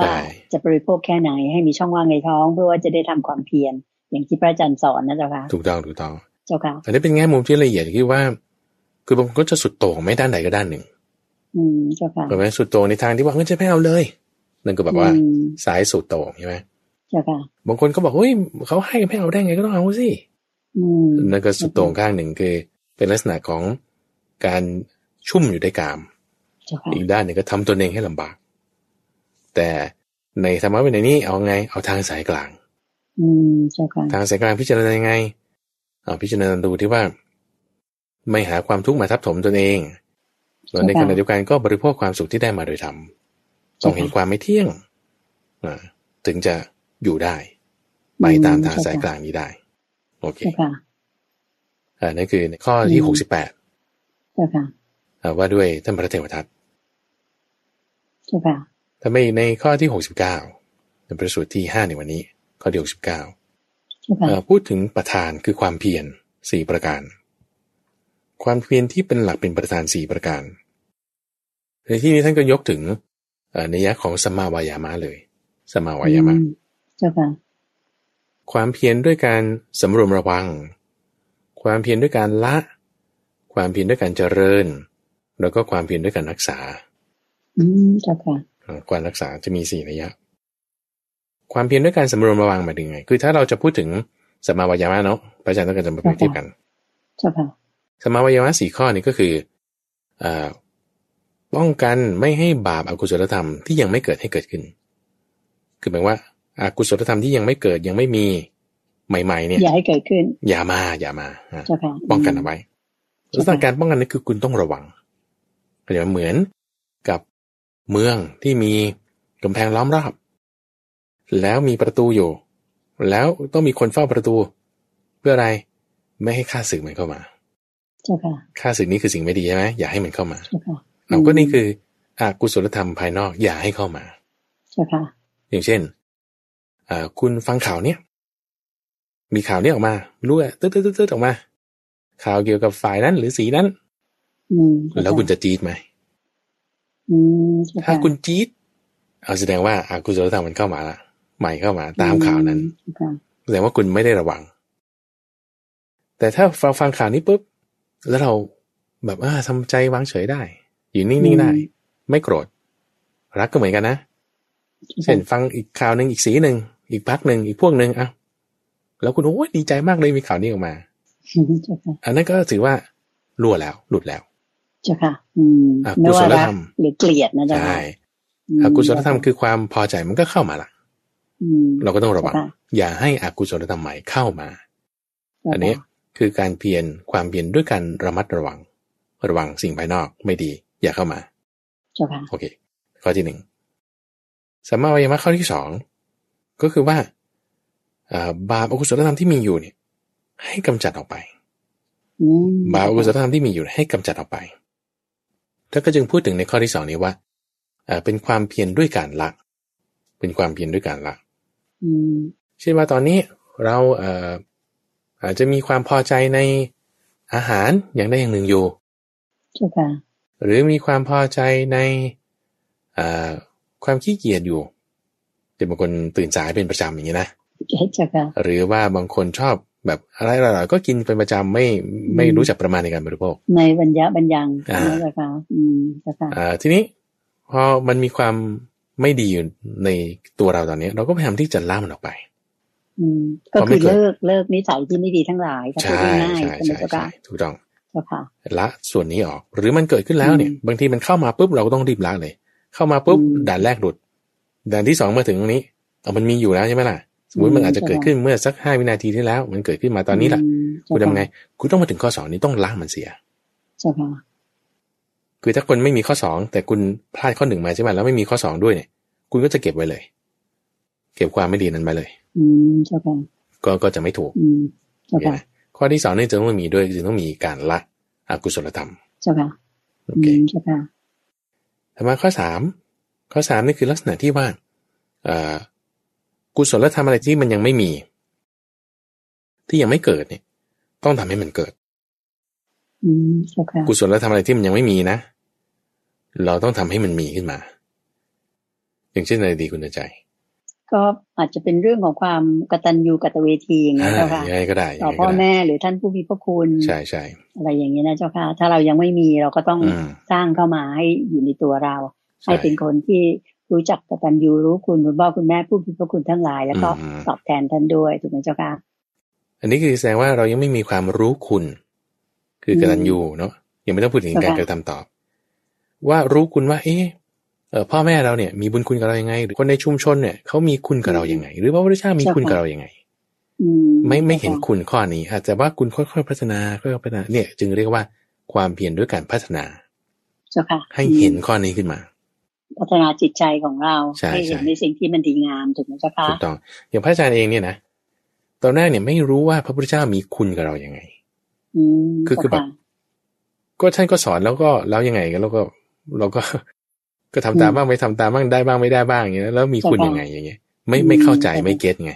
[SPEAKER 2] ใช่
[SPEAKER 1] ว่าจะบริโภคแค่ไหนให้มีช่องว่างในท้อง เพื่อว่าจะได้ทำความเพียรอย่างที่พระอาจารย์สอนนะเจ้าค่ะ
[SPEAKER 2] ถูกต้องถูกต้อง
[SPEAKER 1] เจ้าค่ะ
[SPEAKER 2] อันนี้เป็นแง่มุมที่ละเอียดที่ว่า คือบางคนก็จะสุดโต่งไม่ด้านใดก็ด้านหนึ่ง
[SPEAKER 1] อืมเจ้าค่ะ
[SPEAKER 2] ถูกไหมสุดโต่งในทางที่ว่าเฮ้ยจะไม่เอาเลย นั่นก็แบบว่า
[SPEAKER 1] อืม
[SPEAKER 2] สายสุดโต่งใช่ไหม
[SPEAKER 1] เจ้าค่ะ
[SPEAKER 2] บางคนก็บอกเฮ้ยเขาให้ไม่เอาได้ไงก็ต้องเอาสิ
[SPEAKER 1] อืม
[SPEAKER 2] นั่นก็สุดโต่งข้างหนึ่งคือ เป็นลักษณะของการชุ่มอยู่ในกาม
[SPEAKER 1] เจ้าค่ะ
[SPEAKER 2] อีกด้านหนึ่งก็ทำตนเองให้ลำบาก แต่ในธรรมะวินัยนี้เอาไง เอาทางสายกลาง
[SPEAKER 1] อืมเจ้าค่ะ
[SPEAKER 2] ทางสายกลางพิจารณายังไง เอาพิจารณาดูที่ว่า ไม่หาความทุกข์มาทับถมตนเองแล้วในขณะเดียวกันก็บริโภคความสุขที่ได้มาโดยธรรม ต้องเห็นความไม่เที่ยงอ่าถึงจะอยู่ได้ ไปตามทางสายกลางนี้ได้ โอเค
[SPEAKER 1] เจ้าค่ะ
[SPEAKER 2] อ่านั่นคือข้อที่หกสิบแปด
[SPEAKER 1] เจ้าค่ะ
[SPEAKER 2] ว่าด้วยท่านพระเทวทัต
[SPEAKER 1] เจ้าค่ะ
[SPEAKER 2] ถ้าไม่ในข้อที่หกสิบเก้าเป็นประสูตรที่ห้าในวันนี้ ข้อที่หกสิบเก้า
[SPEAKER 1] เจ้าค่ะ
[SPEAKER 2] เอ่อพูดถึงประธานคือความเพียรสี่ประการ ความเพียรที่เป็นหลักเป็นประธานสี่ประการ ในที่นี้ท่านก็ยกถึงเอ่อในยะของสมมาวายามะเลยสมมาวายามะ
[SPEAKER 1] อืเจ้าค่ะ
[SPEAKER 2] ความเพียรด้วยการสำรวมระวัง ความเพียรด้วยการละ ความเพียรด้วยการเจริญ แล้วก็ความเพียรด้วยการรักษา
[SPEAKER 1] อืมเจ้าค่ะ
[SPEAKER 2] เอ่อการรักษาจะมีสี่ระยะ ความเพียรด้วยการสำรวมระวังหมายถึงไง คือถ้าเราจะพูดถึงสมมาวายามะเนาะพระอาจารย์ต้องการจะมาเปรียบเทียบกัน
[SPEAKER 1] เจ้าค่ะ
[SPEAKER 2] สมมาวายามะสี่ข้อนี้ก็คือเอ่อ ป้องกันไม่ให้บาปอากุศลธรรมที่ยังไม่เกิดให้เกิดขึ้น คือหมายว่าอากุศลธรรมที่ยังไม่เกิดยังไม่มีใหม่ ๆ เนี่ย
[SPEAKER 1] อย่าให้เกิดขึ้น
[SPEAKER 2] อย่ามา อย่ามาอะ
[SPEAKER 1] เจ้าค่ะ
[SPEAKER 2] ป้องกันเอาไว้ลักษณะการป้องกันนี่คือคุณต้องระวังก็จะเหมือนกับเมืองที่มีกำแพงล้อมรอบ แล้วมีประตูอยู่ แล้วต้องมีคนเฝ้าประตู เพื่ออะไรไม่ให้ข้าศึกมันเข้ามา
[SPEAKER 1] เจ้าค่ะ
[SPEAKER 2] ข้าศึกนี้คือสิ่งไม่ดีใช่ไหมอย่าให้มันเข้ามา
[SPEAKER 1] เจ้าค่ะ
[SPEAKER 2] เอาก็นี่คืออากุศลธรรมภายนอกอย่าให้เข้ามา
[SPEAKER 1] เจ้าค่ะ
[SPEAKER 2] อย่างเช่นอ่าคุณฟังข่าวเนี้ยมีข่าวเนี้ยออกมารู้อะตึ๊ดตึ๊ดตึ๊ดตึ๊ดออกมา ข่าวเกี่ยวกับฝ่ายนั้นหรือสีนั้น
[SPEAKER 1] อืม
[SPEAKER 2] แล้วคุณจะจี๊ดไหม
[SPEAKER 1] อืมเจ้า
[SPEAKER 2] ถ้า
[SPEAKER 1] ค่ะ
[SPEAKER 2] คุณจี๊ดเอาแสดงว่าอากุศลธรรมมันเข้ามาละใหม่เข้ามาตามข่าวนั้น
[SPEAKER 1] เจ้าค่ะ
[SPEAKER 2] แสดงว่าคุณไม่ได้ระวัง แต่ถ้าฟังฟังข่าวนี้ปุ๊บแล้วเราแบบอ่าทำใจวางเฉยได้ อยู่นิ่งๆได้ ไม่โกรธ รักก็เหมือนกันนะเช่นฟังอีกข่าวหนึ่งอีกสีหนึ่งอีกพักหนึ่งอีกพวกหนึ่งอะแล้วคุณโอ้ยดีใจมากเลยมีข่าวนี้ออกมา
[SPEAKER 1] เจ้าค่ะ
[SPEAKER 2] อันนั้นก็ถือว่ารั่วแล้ว หลุดแล้ว
[SPEAKER 1] เจ้าค่ะ อืม
[SPEAKER 2] อะ
[SPEAKER 1] ไม่ว่า
[SPEAKER 2] กุศล
[SPEAKER 1] รัก
[SPEAKER 2] ธรรม
[SPEAKER 1] หรือเกลียดนะเจ้า
[SPEAKER 2] ใช่
[SPEAKER 1] ค่ะ
[SPEAKER 2] อกุศลธรรมคือความพอใจมันก็เข้ามาละ
[SPEAKER 1] ม
[SPEAKER 2] เราก็ต้องระวัง
[SPEAKER 1] เจ้าค่ะ
[SPEAKER 2] อย่าให้อกุศลธรรมใหม่เข้ามา อันนี้คือการเพียรความเพียรด้วยการระมัดระวัง ระวังสิ่งภายนอกไม่ดี อย่าเข้ามา
[SPEAKER 1] เจ้าค่ะ
[SPEAKER 2] โอเค ข้อที่หนึ่งสัมมาวิยามะข้อที่สองก็คือว่าอ่าบาปอกุศลธรรมที่มีอยู่เนี่ย ให้กำจัดออกไป
[SPEAKER 1] อืม
[SPEAKER 2] บาปอกุศลธรรมที่มีอยู่ให้กำจัดออกไปท่านก็จึงพูดถึงในข้อที่สองนี้ว่าอ่าเป็นความเพียรด้วยการละ เป็นความเพียรด้วยการละ
[SPEAKER 1] อืม
[SPEAKER 2] เช่นว่าตอนนี้เราเอ่ออาจจะมีความพอใจในอาหารอย่างใดอย่างหนึ่งอยู่
[SPEAKER 1] เจ้าค่ะ
[SPEAKER 2] หรือมีความพอใจในอ่าความขี้เกียจอยู่แต่บางคนตื่นสายเป็นประจำอย่างนี้นะ
[SPEAKER 1] เจ้าค่ะ
[SPEAKER 2] หรือว่าบางคนชอบแบบอะไรอร่อยๆก็กินเป็นประจำไม่ไม่รู้จักประมาณในการบริโภค
[SPEAKER 1] ในบรรยะบรรยัง
[SPEAKER 2] อ่า
[SPEAKER 1] เจ้าค่ะอืมเจ้าค่ะ
[SPEAKER 2] อ่าทีนี้พอมันมีความไม่ดีอยู่ในตัวเราตอนนี้ เราก็พยายามที่จะละมันออกไป
[SPEAKER 1] อืมก็
[SPEAKER 2] เพราะไม่
[SPEAKER 1] คือ
[SPEAKER 2] เกิด
[SPEAKER 1] เลิกเลิกนิสัยที่ไม่ดีทั้งหลายก็พูด
[SPEAKER 2] ใช่
[SPEAKER 1] ง่าย
[SPEAKER 2] ใช่
[SPEAKER 1] ๆใช่ไหม
[SPEAKER 2] ใช่
[SPEAKER 1] เจ้า
[SPEAKER 2] ใช่
[SPEAKER 1] ค่ะ
[SPEAKER 2] ถูกต้อง
[SPEAKER 1] เจ้าค่ะ
[SPEAKER 2] ละส่วนนี้ออก หรือมันเกิดขึ้นแล้วเนี่ย
[SPEAKER 1] อืม
[SPEAKER 2] บางทีมันเข้ามาปุ๊บเราก็ต้องรีบละเลย เข้ามาปุ๊บ
[SPEAKER 1] อืม
[SPEAKER 2] ด่านแรกหลุด ด่านที่สองมาถึงตรงนี้เอามันมีอยู่แล้วใช่ไหมล่ะสมมติมันอาจจะเกิดขึ้นเมื่อสักห้าวินาทีที่แล้ว มันเกิดขึ้นมาตอนนี้แหละ
[SPEAKER 1] อืม
[SPEAKER 2] คุณทำไงคุณต้องมาถึงข้อสองนี้ต้องล้างมันเสีย
[SPEAKER 1] เจ้าค่ะ
[SPEAKER 2] คือถ้าคนไม่มีข้อสองแต่คุณพลาดข้อหนึ่งมาใช่ไหมแล้วไม่มีข้อสองด้วยเนี่ย คุณก็จะเก็บไว้เลย เก็บความไม่ดีนั้นไว้เลย
[SPEAKER 1] อืมเจ้าค่ะ
[SPEAKER 2] ก็ก็จะไม่ถูก
[SPEAKER 1] อืมเจ้า
[SPEAKER 2] เห็น
[SPEAKER 1] ค่ะ
[SPEAKER 2] ไหม ข้อที่สองเนี่ยจะต้องมีด้วยคือต้องมีการละอกุศลธรรม
[SPEAKER 1] เจ้าค่ะ
[SPEAKER 2] โอ
[SPEAKER 1] อื
[SPEAKER 2] เค
[SPEAKER 1] มเจ้าค่ะ
[SPEAKER 2] ถัดมาข้อสามข้อสามนี่คือลักษณะที่ว่าเอ่อกุศลธรรมอะไรที่มันยังไม่มี ที่ยังไม่เกิดเนี่ย ต้องทำให้มันเกิด
[SPEAKER 1] อืมเจ้าค่ะ
[SPEAKER 2] กุศลธรรมอะไรที่มันยังไม่มีนะ เราต้องทำให้มันมีขึ้นมา อย่างเช่นอะไรดีคุณใจ
[SPEAKER 1] ก็อาจจะเป็นเรื่องของความกตัญญูกตเวทีอย่างนี้
[SPEAKER 2] อ่า
[SPEAKER 1] ยเจ้าค่ะ
[SPEAKER 2] ยังไงก็ได้ยั
[SPEAKER 1] ต่อง
[SPEAKER 2] ไง
[SPEAKER 1] พ่อ
[SPEAKER 2] ก็ได้
[SPEAKER 1] แม่หรือท่านผู้มีพระคุณ
[SPEAKER 2] ใช่ใช่
[SPEAKER 1] อะไรอย่างนี้นะเจ้าค่ะ ถ้าเรายังไม่มีเราก็ต้อง
[SPEAKER 2] อืม
[SPEAKER 1] สร้างเข้ามาให้อยู่ในตัวเรา
[SPEAKER 2] ใช่
[SPEAKER 1] ให้เป็นคนที่รู้จักกตัญญูรู้คุณคุณพ่อคุณแม่ผู้มีพระคุณทั้งหลาย แล้วก็
[SPEAKER 2] อืม
[SPEAKER 1] ตอบแทนท่านด้วยถูกไหมเจ้าค่ะ
[SPEAKER 2] อันนี้คือแสดงว่าเรายังไม่มีความรู้คุณ คือ
[SPEAKER 1] ม
[SPEAKER 2] กตัญญูเนาะยังไม่ต้องพูดถึง
[SPEAKER 1] เจ้า
[SPEAKER 2] การ
[SPEAKER 1] ค่ะ
[SPEAKER 2] กระทำตอบ ว่ารู้คุณว่า เอ๊ะเออ พ่อแม่เราเนี่ยมีบุญคุณกับเรายังไง หรือคนในชุมชนเนี่ยเขามีคุณกับเรายังไง หรือพระพุทธเจ้ามีคุณกับเรายังไง
[SPEAKER 1] อืม
[SPEAKER 2] ไม่ไม่เห็น
[SPEAKER 1] จ้าค่ะ
[SPEAKER 2] คุณข้อนี้ อาจจะว่าคุณค่อยๆพัฒนาค่อยๆพัฒนาเนี่ย จึงเรียกว่าความเพียรด้วยการพัฒนา
[SPEAKER 1] เจ้าค่ะ
[SPEAKER 2] ให้เห็นข้อนี้ขึ้นมา
[SPEAKER 1] พัฒนาจิตใจของเรา
[SPEAKER 2] ใช่
[SPEAKER 1] ให้เห็น
[SPEAKER 2] ใช่
[SPEAKER 1] ในสิ่งที่มันดีงามถูกไหมเจ้าค่ะ
[SPEAKER 2] ถูกต้องอย่างพระอาจารย์เองเนี่ยนะตอนแรกเนี่ยไม่รู้ว่าพระพุทธเจ้ามีคุณกับเรายังไง
[SPEAKER 1] อืม
[SPEAKER 2] คือคือแบบ
[SPEAKER 1] เจ้าะ
[SPEAKER 2] ก็ท่านก็สอนแล้วก็แล้วยังไงกันแล้วก็ เราก็ ก็ทำตามบ้างไม่ทำตามบ้างได้บ้างไม่ได้บ้างอย่างเงี้ยแล้วมีคุณยังไงอย่างเงี้ยไม่ไม่เข้าใจไม่เก็ตไง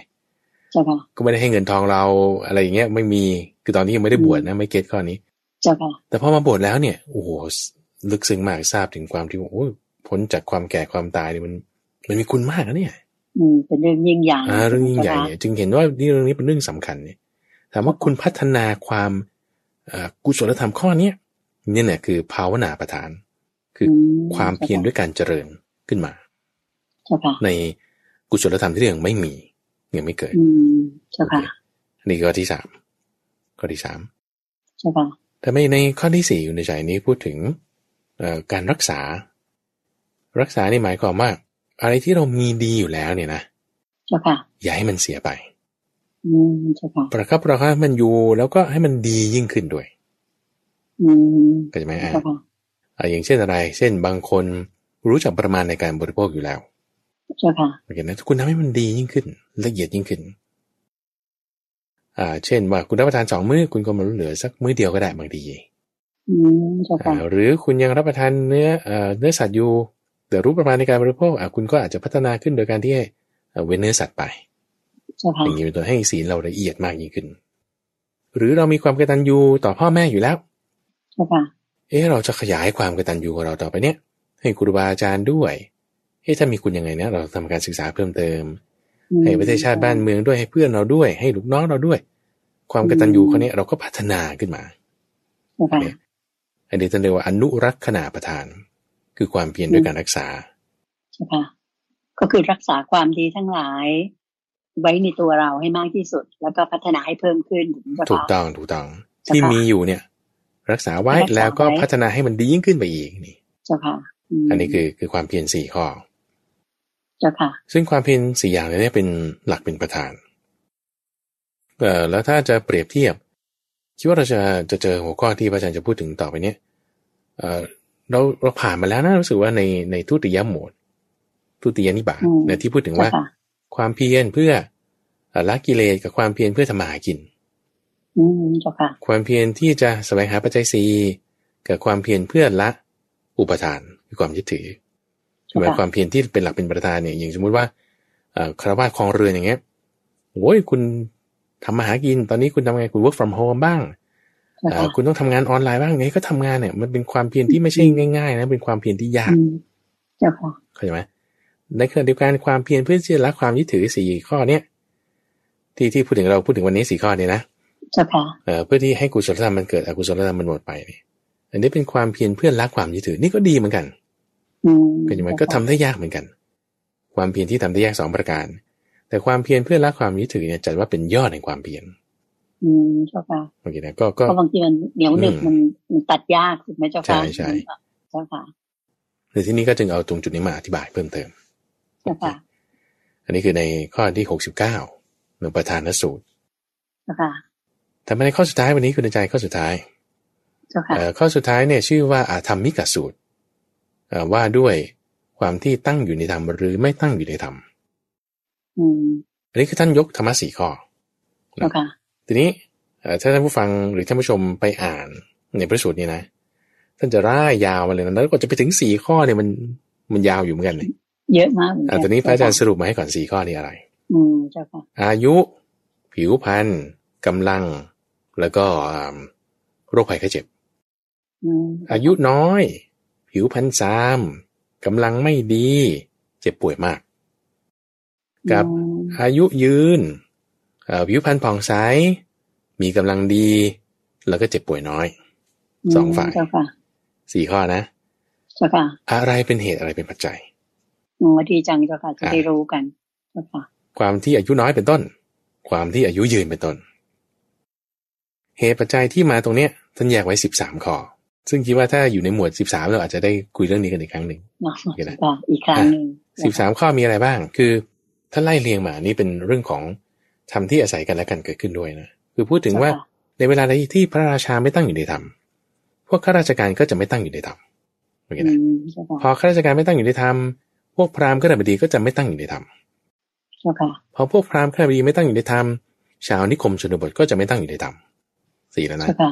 [SPEAKER 1] เจ้าค่ะ
[SPEAKER 2] ก็ไม่ได้ให้เงินทองเราอะไรอย่างเงี้ยไม่มีคือตอนนี้ยังไม่ได้บวชนะไม่เก็ตข้อนี้
[SPEAKER 1] เจ้าค่ะ
[SPEAKER 2] แต่พอมาบวชแล้วเนี่ยโอ้โหลึกซึ้งมากทราบถึงความที่ว่าโอ้ยพ้นจากความแก่ความตายเนี่ยมัน มันมีคุณมากนะเนี่ย
[SPEAKER 1] อืมเป็นเรื่องยิ่งใหญ่
[SPEAKER 2] อ่าเรื่องยิ่งใหญ่
[SPEAKER 1] เจ้าค่ะ
[SPEAKER 2] เนี่ยจึงเห็นว่านี่เรื่องนี้เป็นเรื่องสำคัญเนี่ยถามว่าคุณพัฒนาความเอ่อกุศลธรรมข้อเนี้ยเนี่ยเนี่ยคือภาวนาประธาน คืออ
[SPEAKER 1] ม
[SPEAKER 2] ความเพียรด้วยการเจริญขึ้นมา
[SPEAKER 1] เจ้าค่ะ
[SPEAKER 2] ในกุศลธรรมที่ยังไม่มียังไม่เกิด
[SPEAKER 1] อืมเจ้าค่ะ
[SPEAKER 2] อันนี่ข้อที่สามข้อที่สาม
[SPEAKER 1] เจ้าค่ะ
[SPEAKER 2] แต่ไม่ในข้อที่สี่อยู่ในใจนี้พูดถึงเอ่อการรักษา รักษานี่หมายความว่า อะไรที่เรามีดีอยู่แล้วเนี่ยนะ
[SPEAKER 1] เจ้าค่ะ
[SPEAKER 2] อย่าให้มันเสียไป
[SPEAKER 1] อืมเจ้าค่ะ
[SPEAKER 2] ประคับประคับให้มันอยู่แล้วก็ให้มันดียิ่งขึ้นด้วย
[SPEAKER 1] อืม
[SPEAKER 2] ก็จะไหมอ่า
[SPEAKER 1] เจ้าค่ะ
[SPEAKER 2] อ่าอย่างเช่นอะไร เช่นบางคนรู้จักประมาณในการบริโภคอยู่แล้ว
[SPEAKER 1] เจ้าค่ะ
[SPEAKER 2] โอเคนะคุณทำให้มันดียิ่งขึ้น ละเอียดยิ่งขึ้น อ่า เช่นว่าคุณรับประทานสองมื้อคุณก็มาเหลือสักมื้อเดียวก็ได้บางที
[SPEAKER 1] อืมเจ้า
[SPEAKER 2] อ่า
[SPEAKER 1] ค่ะ
[SPEAKER 2] หรือคุณยังรับประทานเนื้อเอ่อเนื้อสัตว์อยู่แต่รู้ประมาณในการบริโภคอ่าคุณก็อาจจะพัฒนาขึ้นโดยการที่ให้เอ่อเว้นเนื้อสัตว์ไป
[SPEAKER 1] เจ้าค่ะ
[SPEAKER 2] อย่างนี้เป็นตัวให้ศีลเราละเอียดมากยิ่งขึ้น หรือเรามีความกตัญญูต่อพ่อแม่อยู่แล้ว
[SPEAKER 1] เจ้าค่ะ
[SPEAKER 2] เอ๊ะเราจะขยายความกตัญญูของเราต่อไปเนี่ย ให้ครูบาอาจารย์ด้วยเอ๊ะถ้ามีคุณยังไงนะเราทำการศึกษาเพิ่มเติม
[SPEAKER 1] อืม
[SPEAKER 2] ให้ประเทศชาติบ้านเมืองด้วยให้เพื่อนเราด้วย ให้ลูกน้องเราด้วย ความกตัญญูเขาเนี้ยเราก็พัฒนาขึ้นมา
[SPEAKER 1] เจ้าค่ะ
[SPEAKER 2] อันนี้ท่านเรียกว่าอนุรักษณาประทาน คือความเพียรด้วยการรักษา
[SPEAKER 1] เจ้าค่ะก็คือรักษาความดีทั้งหลาย ไว้ในตัวเราให้มากที่สุด แล้วก็พัฒนาให้เพิ่มขึ้นเจ้า
[SPEAKER 2] ถูก
[SPEAKER 1] ค่ะ
[SPEAKER 2] ต้องถูกต้อง
[SPEAKER 1] เจ้าค่ะ
[SPEAKER 2] ที่มีอยู่เนี่ย รักษาไว้
[SPEAKER 1] รักษา
[SPEAKER 2] แล้วก็
[SPEAKER 1] ไว้
[SPEAKER 2] พัฒนาให้มันดียิ่งขึ้นไปอีกนี่
[SPEAKER 1] เจ้าค่ะม
[SPEAKER 2] อันนี้คือคือความเพียรสี่ข้อ
[SPEAKER 1] เจ้าค่ะ
[SPEAKER 2] ซึ่งความเพียรสี่อย่างเนี่ยเป็นหลักเป็นประธานเอ่อแล้วถ้าจะเปรียบเทียบ คิดว่าเราจะจะเจอหัวข้อที่พระอาจารย์จะพูดถึงต่อไปเนี้ยเอ่อเราเราผ่านมาแล้วนะรู้สึกว่าในในทุติยโหมด ทุติยนิบาต
[SPEAKER 1] อืม
[SPEAKER 2] นะที่พูดถึง
[SPEAKER 1] เจ้า
[SPEAKER 2] ว่า
[SPEAKER 1] ค่ะ
[SPEAKER 2] ความเพียรเพื่อเอ่อละกิเลสกับความเพียรเพื่อทำมาหากิน
[SPEAKER 1] อืมเจ้าค่ะ
[SPEAKER 2] ความเพียรที่จะแสวงหาปัจจัยสีกับความเพียรเพื่อละอุปทานคือความยึดถือหมายความเพียรที่เป็นหลักเป็นประธานเนี่ยอย่างสมมุติว่าเอ่อคารวะครองเรือนอย่างเงี้ยโอ้ยคุณทำมาหากินตอนนี้คุณทำไงคุณ work from home บ้าง
[SPEAKER 1] เจ้า
[SPEAKER 2] เอ่
[SPEAKER 1] ค่ะ
[SPEAKER 2] อคุณต้องทำงานออนไลน์บ้างไงก็ทำงานเนี่ยมันเป็นความเพียรที่ไม่ใช่ง่ายๆนะเป็นความเพียรที่ยาก
[SPEAKER 1] อืมเจ้าค่ะ
[SPEAKER 2] เข้าใจไหมในขณะเดียวกันความเพียรเพื่อที่จะละความยึดถือสี่ข้อเนี้ยที่ที่พูดถึงเราพูดถึงวันนี้สี่ข้อเนี่ยนะ
[SPEAKER 1] เจ้าค่ะ
[SPEAKER 2] เอ่อเพื่อที่ให้กุศลธรรมมันเกิดอกุศลธรรมมันหมดไปเนี่ยอันนี้เป็นความเพียรเพื่อละความยึดถือนี่ก็ดีเหมือนกัน
[SPEAKER 1] อืม
[SPEAKER 2] เข้าใจไหมก็ทำได้ยากเหมือนกัน ความเพียรที่ทำได้ยากสองประการ แต่ความเพียรเพื่อละความยึดถือเนี่ยจัดว่าเป็นยอดแห่งความเพียร
[SPEAKER 1] อืมเจ้าค่ะ
[SPEAKER 2] โอเคนะก็ก็
[SPEAKER 1] เพราะบางทีมันเหนียวหนึบ
[SPEAKER 2] อืม
[SPEAKER 1] มันมันตัดยากถูกไหมเจ้าค่ะ
[SPEAKER 2] ใช่ใช่
[SPEAKER 1] เจ้าค่ะ
[SPEAKER 2] ในที่นี้ก็จึงเอาตรงจุดนี้มาอธิบายเพิ่มเติม
[SPEAKER 1] เจ้าค่ะ
[SPEAKER 2] อันนี้คือในข้อที่หกสิบเก้าหนึ่งประธานสูตร
[SPEAKER 1] เจ้าค่ะ
[SPEAKER 2] ทำมาในข้อสุดท้ายวันนี้คือในใจข้อสุดท้าย
[SPEAKER 1] เจ้าค่ะ
[SPEAKER 2] เอ่อข้อสุดท้ายเนี่ยชื่อว่าอาธรรมิกสูตรเอ่อว่าด้วยความที่ตั้งอยู่ในธรรมหรือไม่ตั้งอยู่ในธรรม
[SPEAKER 1] อืม
[SPEAKER 2] อันนี้คือท่านยกธรรมะสี่ข้อ
[SPEAKER 1] เจ้าค่ะ
[SPEAKER 2] ทีนี้เอ่อถ้าท่านผู้ฟังหรือท่านผู้ชมไปอ่านในพระสูตรนี้นะท่านจะร่ายยาวมาเลยนะแล้วก็จะไปถึงสี่ข้อเนี่ยมันมันยาวอยู่เหมือนกันเลย
[SPEAKER 1] เยอะมากเหมือน
[SPEAKER 2] อะ
[SPEAKER 1] กั
[SPEAKER 2] ตอนนี้พระอาจารย์สรุปมาให้ก่อนสี่ข้อนี้อะไร
[SPEAKER 1] อืมเจ้าค่ะ
[SPEAKER 2] อายุ ผิวพรรณกำลัง แล้วก็อ่าโรคภัยไข้เจ็บ
[SPEAKER 1] อืม
[SPEAKER 2] อายุน้อย ผิวพรรณซามกำลังไม่ดี เจ็บป่วยมาก กับ
[SPEAKER 1] อืม
[SPEAKER 2] อายุยืนเอ่อผิวพรรณผ่องใส มีกำลังดี แล้วก็เจ็บป่วยน้อยสองฝ่าย
[SPEAKER 1] เจ้าค่ะ
[SPEAKER 2] สี่ข้อนะ
[SPEAKER 1] เจ้าค่ะ
[SPEAKER 2] อะไรเป็นเหตุอะไรเป็นปัจจัย
[SPEAKER 1] โอ้ดีจังเจ้าค่ะจะ
[SPEAKER 2] อ่า
[SPEAKER 1] ได้รู้กันเจ้าค่ะ
[SPEAKER 2] ความที่อายุน้อยเป็นต้น ความที่อายุยืนเป็นต้น เหตุปัจจัยที่มาตรงเนี้ยท่านแยกไว้สิบสามข้อซึ่งคิดว่าถ้าอยู่ในหมวดสิบสามเราอาจจะได้คุยเรื่องนี้กันอีกครั้งหนึ่ง
[SPEAKER 1] เนาะ
[SPEAKER 2] โอเคนะ
[SPEAKER 1] ค่ะอีกครั้งหนึ่ง
[SPEAKER 2] สิบสามข้อมีอะไรบ้าง คือ ถ้าไล่เรียงมานี่เป็นเรื่องของธรรมที่อาศัยกันและกันเกิดขึ้นด้วยนะคือพูดถึงว่าในเวลาใดที่พระราชาไม่ตั้งอยู่ในธรรมพวกข้าราชการก็จะไม่ตั้งอยู่ในธรรมโอเค
[SPEAKER 1] อื
[SPEAKER 2] นะ
[SPEAKER 1] มเจ้าค่ะ
[SPEAKER 2] พอข้าราชการไม่ตั้งอยู่ในธรรมพวกพราหมณ์ก็ระบดีก็จะไม่ตั้งอยู่ในธรรม
[SPEAKER 1] เจ้าค่ะ
[SPEAKER 2] พอพวกพราหมณ์ข้าราบดีไม่ตั้งอยู่ในธรรมชาวนิคมชนบทก็จะไม่ตั้งอยู่ในธรรม สี่แล้วนะ
[SPEAKER 1] เจ้าค่ะ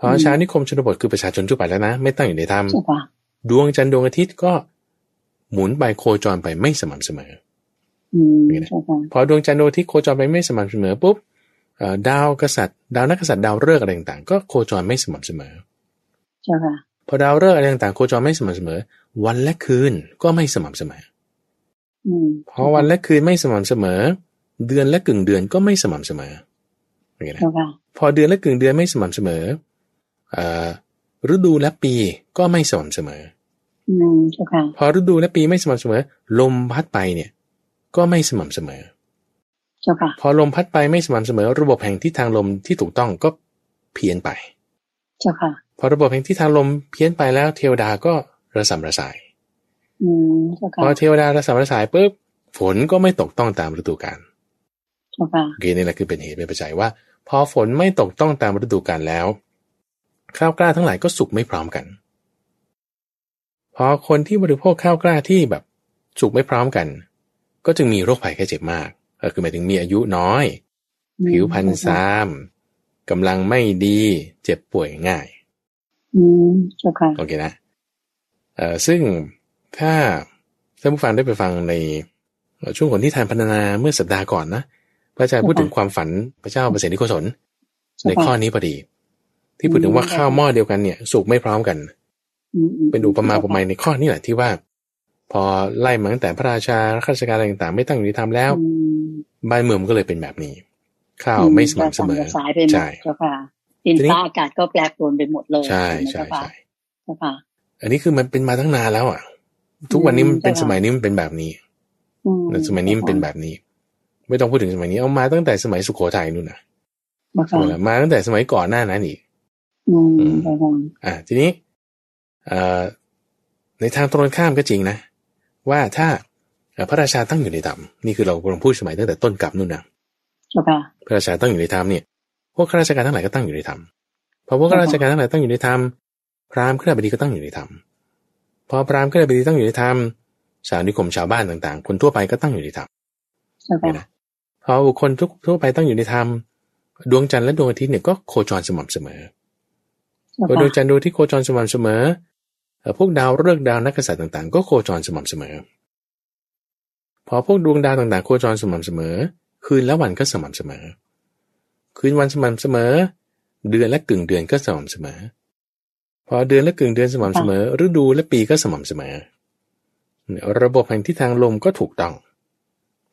[SPEAKER 2] พอชาวนิคมชนบทคือประชาชนทั่วไปแล้วนะ ไม่ตั้งอยู่ในธรรม
[SPEAKER 1] เจ้าค่ะ
[SPEAKER 2] ดวงจันทร์ดวงอาทิตย์ก็หมุนไปโคจรไปไม่สม่ำเสมอ
[SPEAKER 1] อืม
[SPEAKER 2] นี่นะ
[SPEAKER 1] เจ้าค่ะ
[SPEAKER 2] พอดวงจันทร์ดวงอาทิตย์โคจรไปไม่สม่ำเสมอปุ๊บเอ่อดาวกษัตริย์ ดาวนักกษัตริย์ดาวฤกษ์อะไรต่างๆ ก็โคจรไม่สม่ำเสมอ
[SPEAKER 1] เจ้าค่ะ
[SPEAKER 2] พอดาวฤกษ์อะไรต่างๆ โคจรไม่สม่ำเสมอ วันและคืนก็ไม่สม่ำเสมอ
[SPEAKER 1] อืม
[SPEAKER 2] พอวันและคืนไม่สม่ำเสมอ เดือนและกึ่งเดือนก็ไม่สม่ำเสมอโอเคนะ
[SPEAKER 1] เจ้าค่ะ
[SPEAKER 2] พอเดือนและกึ่งเดือนไม่สม่ำเสมอเอ่อฤดูและปีก็ไม่สม่ำเสมอ
[SPEAKER 1] อืมเจ้าค่ะ
[SPEAKER 2] พอฤดูและปีไม่สม่ำเสมอ ลมพัดไปเนี่ย ก็ไม่สม่ำเสมอ
[SPEAKER 1] เจ้าค่ะ
[SPEAKER 2] พอลมพัดไปไม่สม่ำเสมอ ระบบแห่งทิศทางลมที่ถูกต้องก็เพี้ยนไป
[SPEAKER 1] เจ้าค่ะ
[SPEAKER 2] พอระบบแห่งทิศทางลมเพี้ยนไปแล้ว เทวดาก็ระสำระสาย
[SPEAKER 1] อืมเจ้า
[SPEAKER 2] พ
[SPEAKER 1] ค่ะ
[SPEAKER 2] อเทวดาระสำระสายปุ๊บฝนก็ไม่ตกต้องตามฤดูกาล
[SPEAKER 1] เจ้าค่ะ
[SPEAKER 2] โอเคนี่แหละคือเป็นเหตุเป็นปัจจัยว่า พอฝนไม่ตกต้องตามฤดูกาลแล้ว ข้าวกล้าทั้งหลายก็สุกไม่พร้อมกัน พอคนที่บริโภคข้าวกล้าที่แบบสุกไม่พร้อมกัน ก็จึงมีโรคภัยแค่เจ็บมากก็คือหมายถึงมีอายุน้อย ผิวพรรณซามกำลังไม่ดีเจ็บป่วยง่าย
[SPEAKER 1] อืมเจ้าค่ะ
[SPEAKER 2] โอเคนะเอ่อซึ่งถ้าท่านผู้ฟังได้ไปฟังในช่วงก่อนที่ทานพันนาเมื่อสัปดาห์ก่อนนะ พระอาจารย์พูดถึงความฝันพระเจ้าเปรตนิโกศลในข้อนี้พอดี ที่พูดถึงว่าข้าวหม้อเดียวกันเนี่ย สุกไม่พร้อมกัน
[SPEAKER 1] อืมอืม
[SPEAKER 2] เป็นอุปมาอุปไมยในข้อนี้แหละที่ว่า พอไล่มาตั้งแต่พระราชาข้าราชการอะไรต่างๆ ไม่ตั้งอยู่ในธรรมแล้ว
[SPEAKER 1] อืม
[SPEAKER 2] บ้านเมืองมันก็เลยเป็นแบบนี้ ข้าวไม่สม่ำเสมอ
[SPEAKER 1] ระสายไปหมด
[SPEAKER 2] ใช่
[SPEAKER 1] เจ้าค่ะดิน
[SPEAKER 2] ทีนี้
[SPEAKER 1] ฟ้าอากาศก็แปรปรวนไปหมดเลย
[SPEAKER 2] ใช่
[SPEAKER 1] ไหม
[SPEAKER 2] ใช่
[SPEAKER 1] เจ้าค่ะ
[SPEAKER 2] ใช่
[SPEAKER 1] เจ้าค่ะ
[SPEAKER 2] อันนี้คือมันเป็นมาตั้งนานแล้วอะ ทุกวันนี้มันเป็น
[SPEAKER 1] ใช่ค่ะ
[SPEAKER 2] สมัยนี้มันเป็นแบบนี้
[SPEAKER 1] อืม
[SPEAKER 2] สมัยนี้มันเป็นแบบนี้ ไม่ต้องพูดถึงสมัยนี้เอามาตั้งแต่สมัยสุโขทัยนู่นนะ
[SPEAKER 1] เจ้าค่ะ
[SPEAKER 2] มาตั้งแต่สมัยก่อนหน้านั้นอีก
[SPEAKER 1] อืม
[SPEAKER 2] อืม
[SPEAKER 1] เจ้าค่ะ
[SPEAKER 2] อ่าทีนี้เอ่อในทางตรงกันข้ามก็จริงนะ ว่าถ้าเอ่อพระราชาตั้งอยู่ในธรรมนี่คือเรากำลังพูดสมัยตั้งแต่ต้นกลับนู่นนะ
[SPEAKER 1] เจ้าค่ะ
[SPEAKER 2] พระราชาตั้งอยู่ในธรรมเนี่ยพวกข้าราชการทั้งหลายก็ตั้งอยู่ในธรรมพอพวกข้าราชการทั้งหลายตั้งอยู่ในธรรมพราหมณ์ข้าราบดีก็ตั้งอยู่ในธรรมพอพราหมณ์ข้าราบดีตั้งอยู่ในธรรมชาวนิคมชาวบ้านต่างๆ คนทั่วไปก็ตั้งอยู่ในธรรม
[SPEAKER 1] เจ้า
[SPEAKER 2] เนี่ย
[SPEAKER 1] ค่ะ
[SPEAKER 2] นะ พอบุคคลทุกทั่วไปตั้งอยู่ในธรรมดวงจันทร์และดวงอาทิตย์เนี่ยก็โคจรสม่ำเสมอ
[SPEAKER 1] เจ้า
[SPEAKER 2] พอดวง
[SPEAKER 1] ค่ะ
[SPEAKER 2] จันทร์ดวงอาที่โคจรสม่ำเสมอเอ่อพวกดาวฤกษ์ดาวนักกษัตริย์ต่างๆ ก็โคจรสม่ำเสมอ พอพวกดวงดาวต่างๆ โคจรสม่ำเสมอ คืนและวันก็สม่ำเสมอ คืนวันสม่ำเสมอ เดือนและกึ่งเดือนก็สม่ำเสมอ พอเดือนและกึ่งเดือนสม่ำเสมอ ฤดูและปีก็สม่ำเสมอ ระบบแห่งทิศทางลมก็ถูกต้อง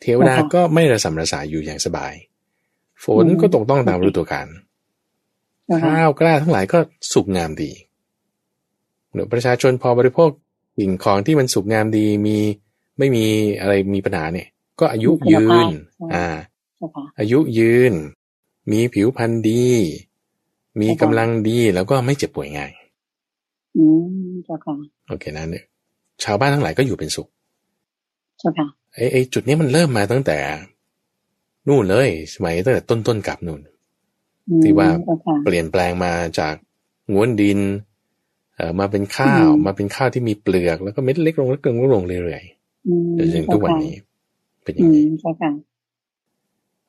[SPEAKER 2] เทวดาก็ไม่ระสำระสายอยู่อย่างสบาย ฝนก็ตกต้องตามฤดูกาลข้าวกล้าทั้งหลายก็สุกงามดีเดี๋ยวประชาชนพอบริโภคสิ่งของที่มันสุกงามดีมีไม่มีอะไรมีปัญหาเนี่ย ก็อายุยืน อ่า อายุยืน มีผิวพรรณดี มีกำลังดีแล้วก็ไม่เจ็บป่วยง่าย
[SPEAKER 1] อืมเจ้าค่ะ
[SPEAKER 2] โอเคนะเนี่ยชาวบ้านทั้งหลายก็อยู่เป็นสุข
[SPEAKER 1] เจ้าค่ะ
[SPEAKER 2] ไอ้ไอ้จุดนี้มันเริ่มมาตั้งแต่ นู่นเลย สมัยตั้งแต่ต้นต้นกับนู่นที่ว่าเปลี่ยนแปลงมาจากง้วนดิน เอ่อมาเป็นข้าวมาเป็นข้าวที่มีเปลือกแล้วก็เม็ดเล็กลงเล็กลงลงเรื่อยๆจนถึงทุกวันนี้ เป็นอย่างนี้
[SPEAKER 1] ใช่ค่ะ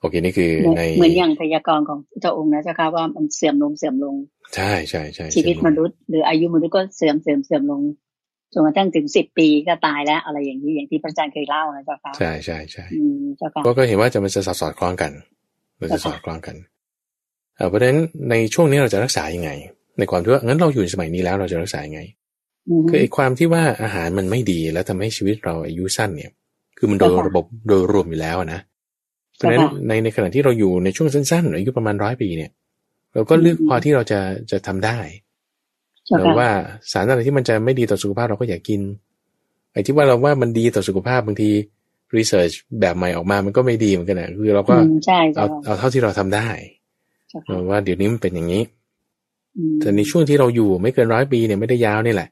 [SPEAKER 2] โอเคนี่คือใน
[SPEAKER 1] เหมือนอย่างพยากรณ์ของเจ้าองค์นะเจ้าค่ะว่ามันเสื่อมลงเสื่อมลง
[SPEAKER 2] ใช่ใช่ใช่
[SPEAKER 1] ชีวิตมนุษย์หรืออายุมนุษย์ก็เสื่อมเสื่อมเสื่อมลง จนกระทั่งถึงสิบปีก็ตายแล้วอะไรอย่างนี้อย่างที่พระอาจารย์เคยเล่านะเจ้าค่ะ
[SPEAKER 2] ใช่ใช่ใช่
[SPEAKER 1] เจ้าค่ะ
[SPEAKER 2] ก็เห็นว่าจะมันจะสอดคล้องกันมันจะสอดคล้องกันเพราะฉะนั้นในช่วงนี้เราจะรักษายังไง ในความที่ว่างั้นเราอยู่ในสมัยนี้แล้วเราจะรักษายังไงคือไอ้ความที่ว่าอาหารมันไม่ดีแล้วทำให้ชีวิตเราอายุสั้นเนี่ย คือมันโดยระบบโดยรวมอยู่แล้วนะเพราะฉะนั้นในในขณะที่เราอยู่ในช่วงสั้นๆอายุประมาณร้อยปีเนี่ย เราก็เลือกพอที่เราจะจะทำได้ เราว่าสารอะไรที่มันจะไม่ดีต่อสุขภาพเราก็อย่ากิน ไอ้ที่ว่าเราว่ามันดีต่อสุขภาพบางทีรีเสิร์ชแบบใหม่ออกมามันก็ไม่ดีเหมือนกันนะคือเราก็เอาเอาเท่าที่เราทำได้ว่าเดี๋ยวนี้มันเป็นอย่างนี้แต่ในช่วงที่เราอยู่ไม่เกินร้อยปีเนี่ยไม่ได้ยาวนี่แหละ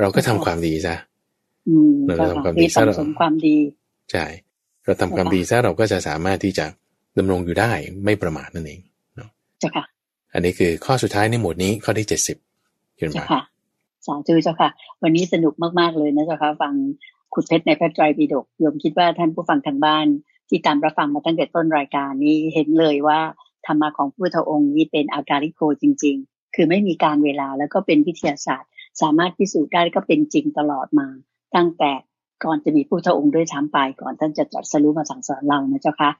[SPEAKER 2] เราก็ทำความดีซะ
[SPEAKER 1] เราทำความดีซะเราความดี
[SPEAKER 2] ใช่เราทำความดีซะเราก็จะสามารถที่จะดำรงอยู่ได้ไม่ประมาทนั่นเองเนาะ
[SPEAKER 1] จ้ะค่ะ
[SPEAKER 2] อันนี้คือข้อสุดท้ายในหมวดนี้ข้อที่เจ็ดสิบ
[SPEAKER 1] เจ้าค่ะสาธุเจ้าค่ะ วันนี้สนุกมาก ๆ เลยนะเจ้าค่ะ ฟังขุดเพชรในพระไตรปิฎกโยมคิดว่าท่านผู้ฟังทางบ้าน ที่ตามรับฟังมาตั้งแต่ต้นรายการนี้เห็นเลยว่าธรรมะของพุทธองค์นี้เป็นอกาลิโกจริง ๆ คือไม่มีกาลเวลาแล้วก็เป็นวิทยาศาสตร์ สามารถพิสูจน์ได้ก็เป็นจริงตลอดมา ตั้งแต่ก่อนจะมีพุทธองค์ด้วยซ้ำไปก่อนท่านจะตรัสรู้มาสั่งสอนเรานะเจ้าค่ะ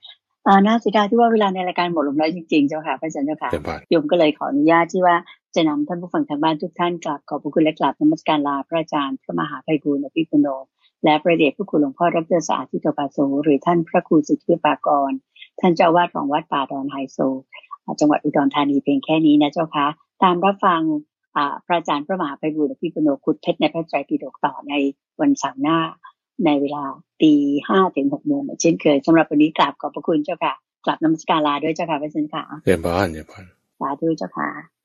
[SPEAKER 1] อ่าน่าเสียดายที่ว่าเวลาในรายการหมดลงแล้วจริงๆ เจ้าค่ะพระอาจารย์เจ้าค่ะโยมก็เลยขออนุญาตที่ว่าจะนำท่านผู้ฟังทางบ้านทุกท่านกราบขอบพระคุณและกราบนมัสการลาพระอาจารย์ พระมหาไพบูลย์ อภิปุณโณ และพระเดชพระคุณหลวงพ่อรัตเตอร์สาธิตปาโสหรือท่านพระครูสิทธิปากร ท่านเจ้าวาดของวัดป่าดอนไฮโซ จังหวัดอุดรธานีเพียงแค่นี้นะเจ้าคะตามรับฟังพระอาจารย์พระมหาไพบูลอภิปุโนคุดเพชรในพระไตรปิฎกต่อในวันเสาร์หน้า ในเวลาตีห้าถึงหกโมงเช่นเคยสำหรับวันนี้กราบขอบพระคุณเจ้าค่ะกลับนมัสการลาด้วยเจ้าค่ะพระเจ้าค่ะ
[SPEAKER 2] เรียนพรเรียนพร
[SPEAKER 1] สาธุเจ้าค่ะ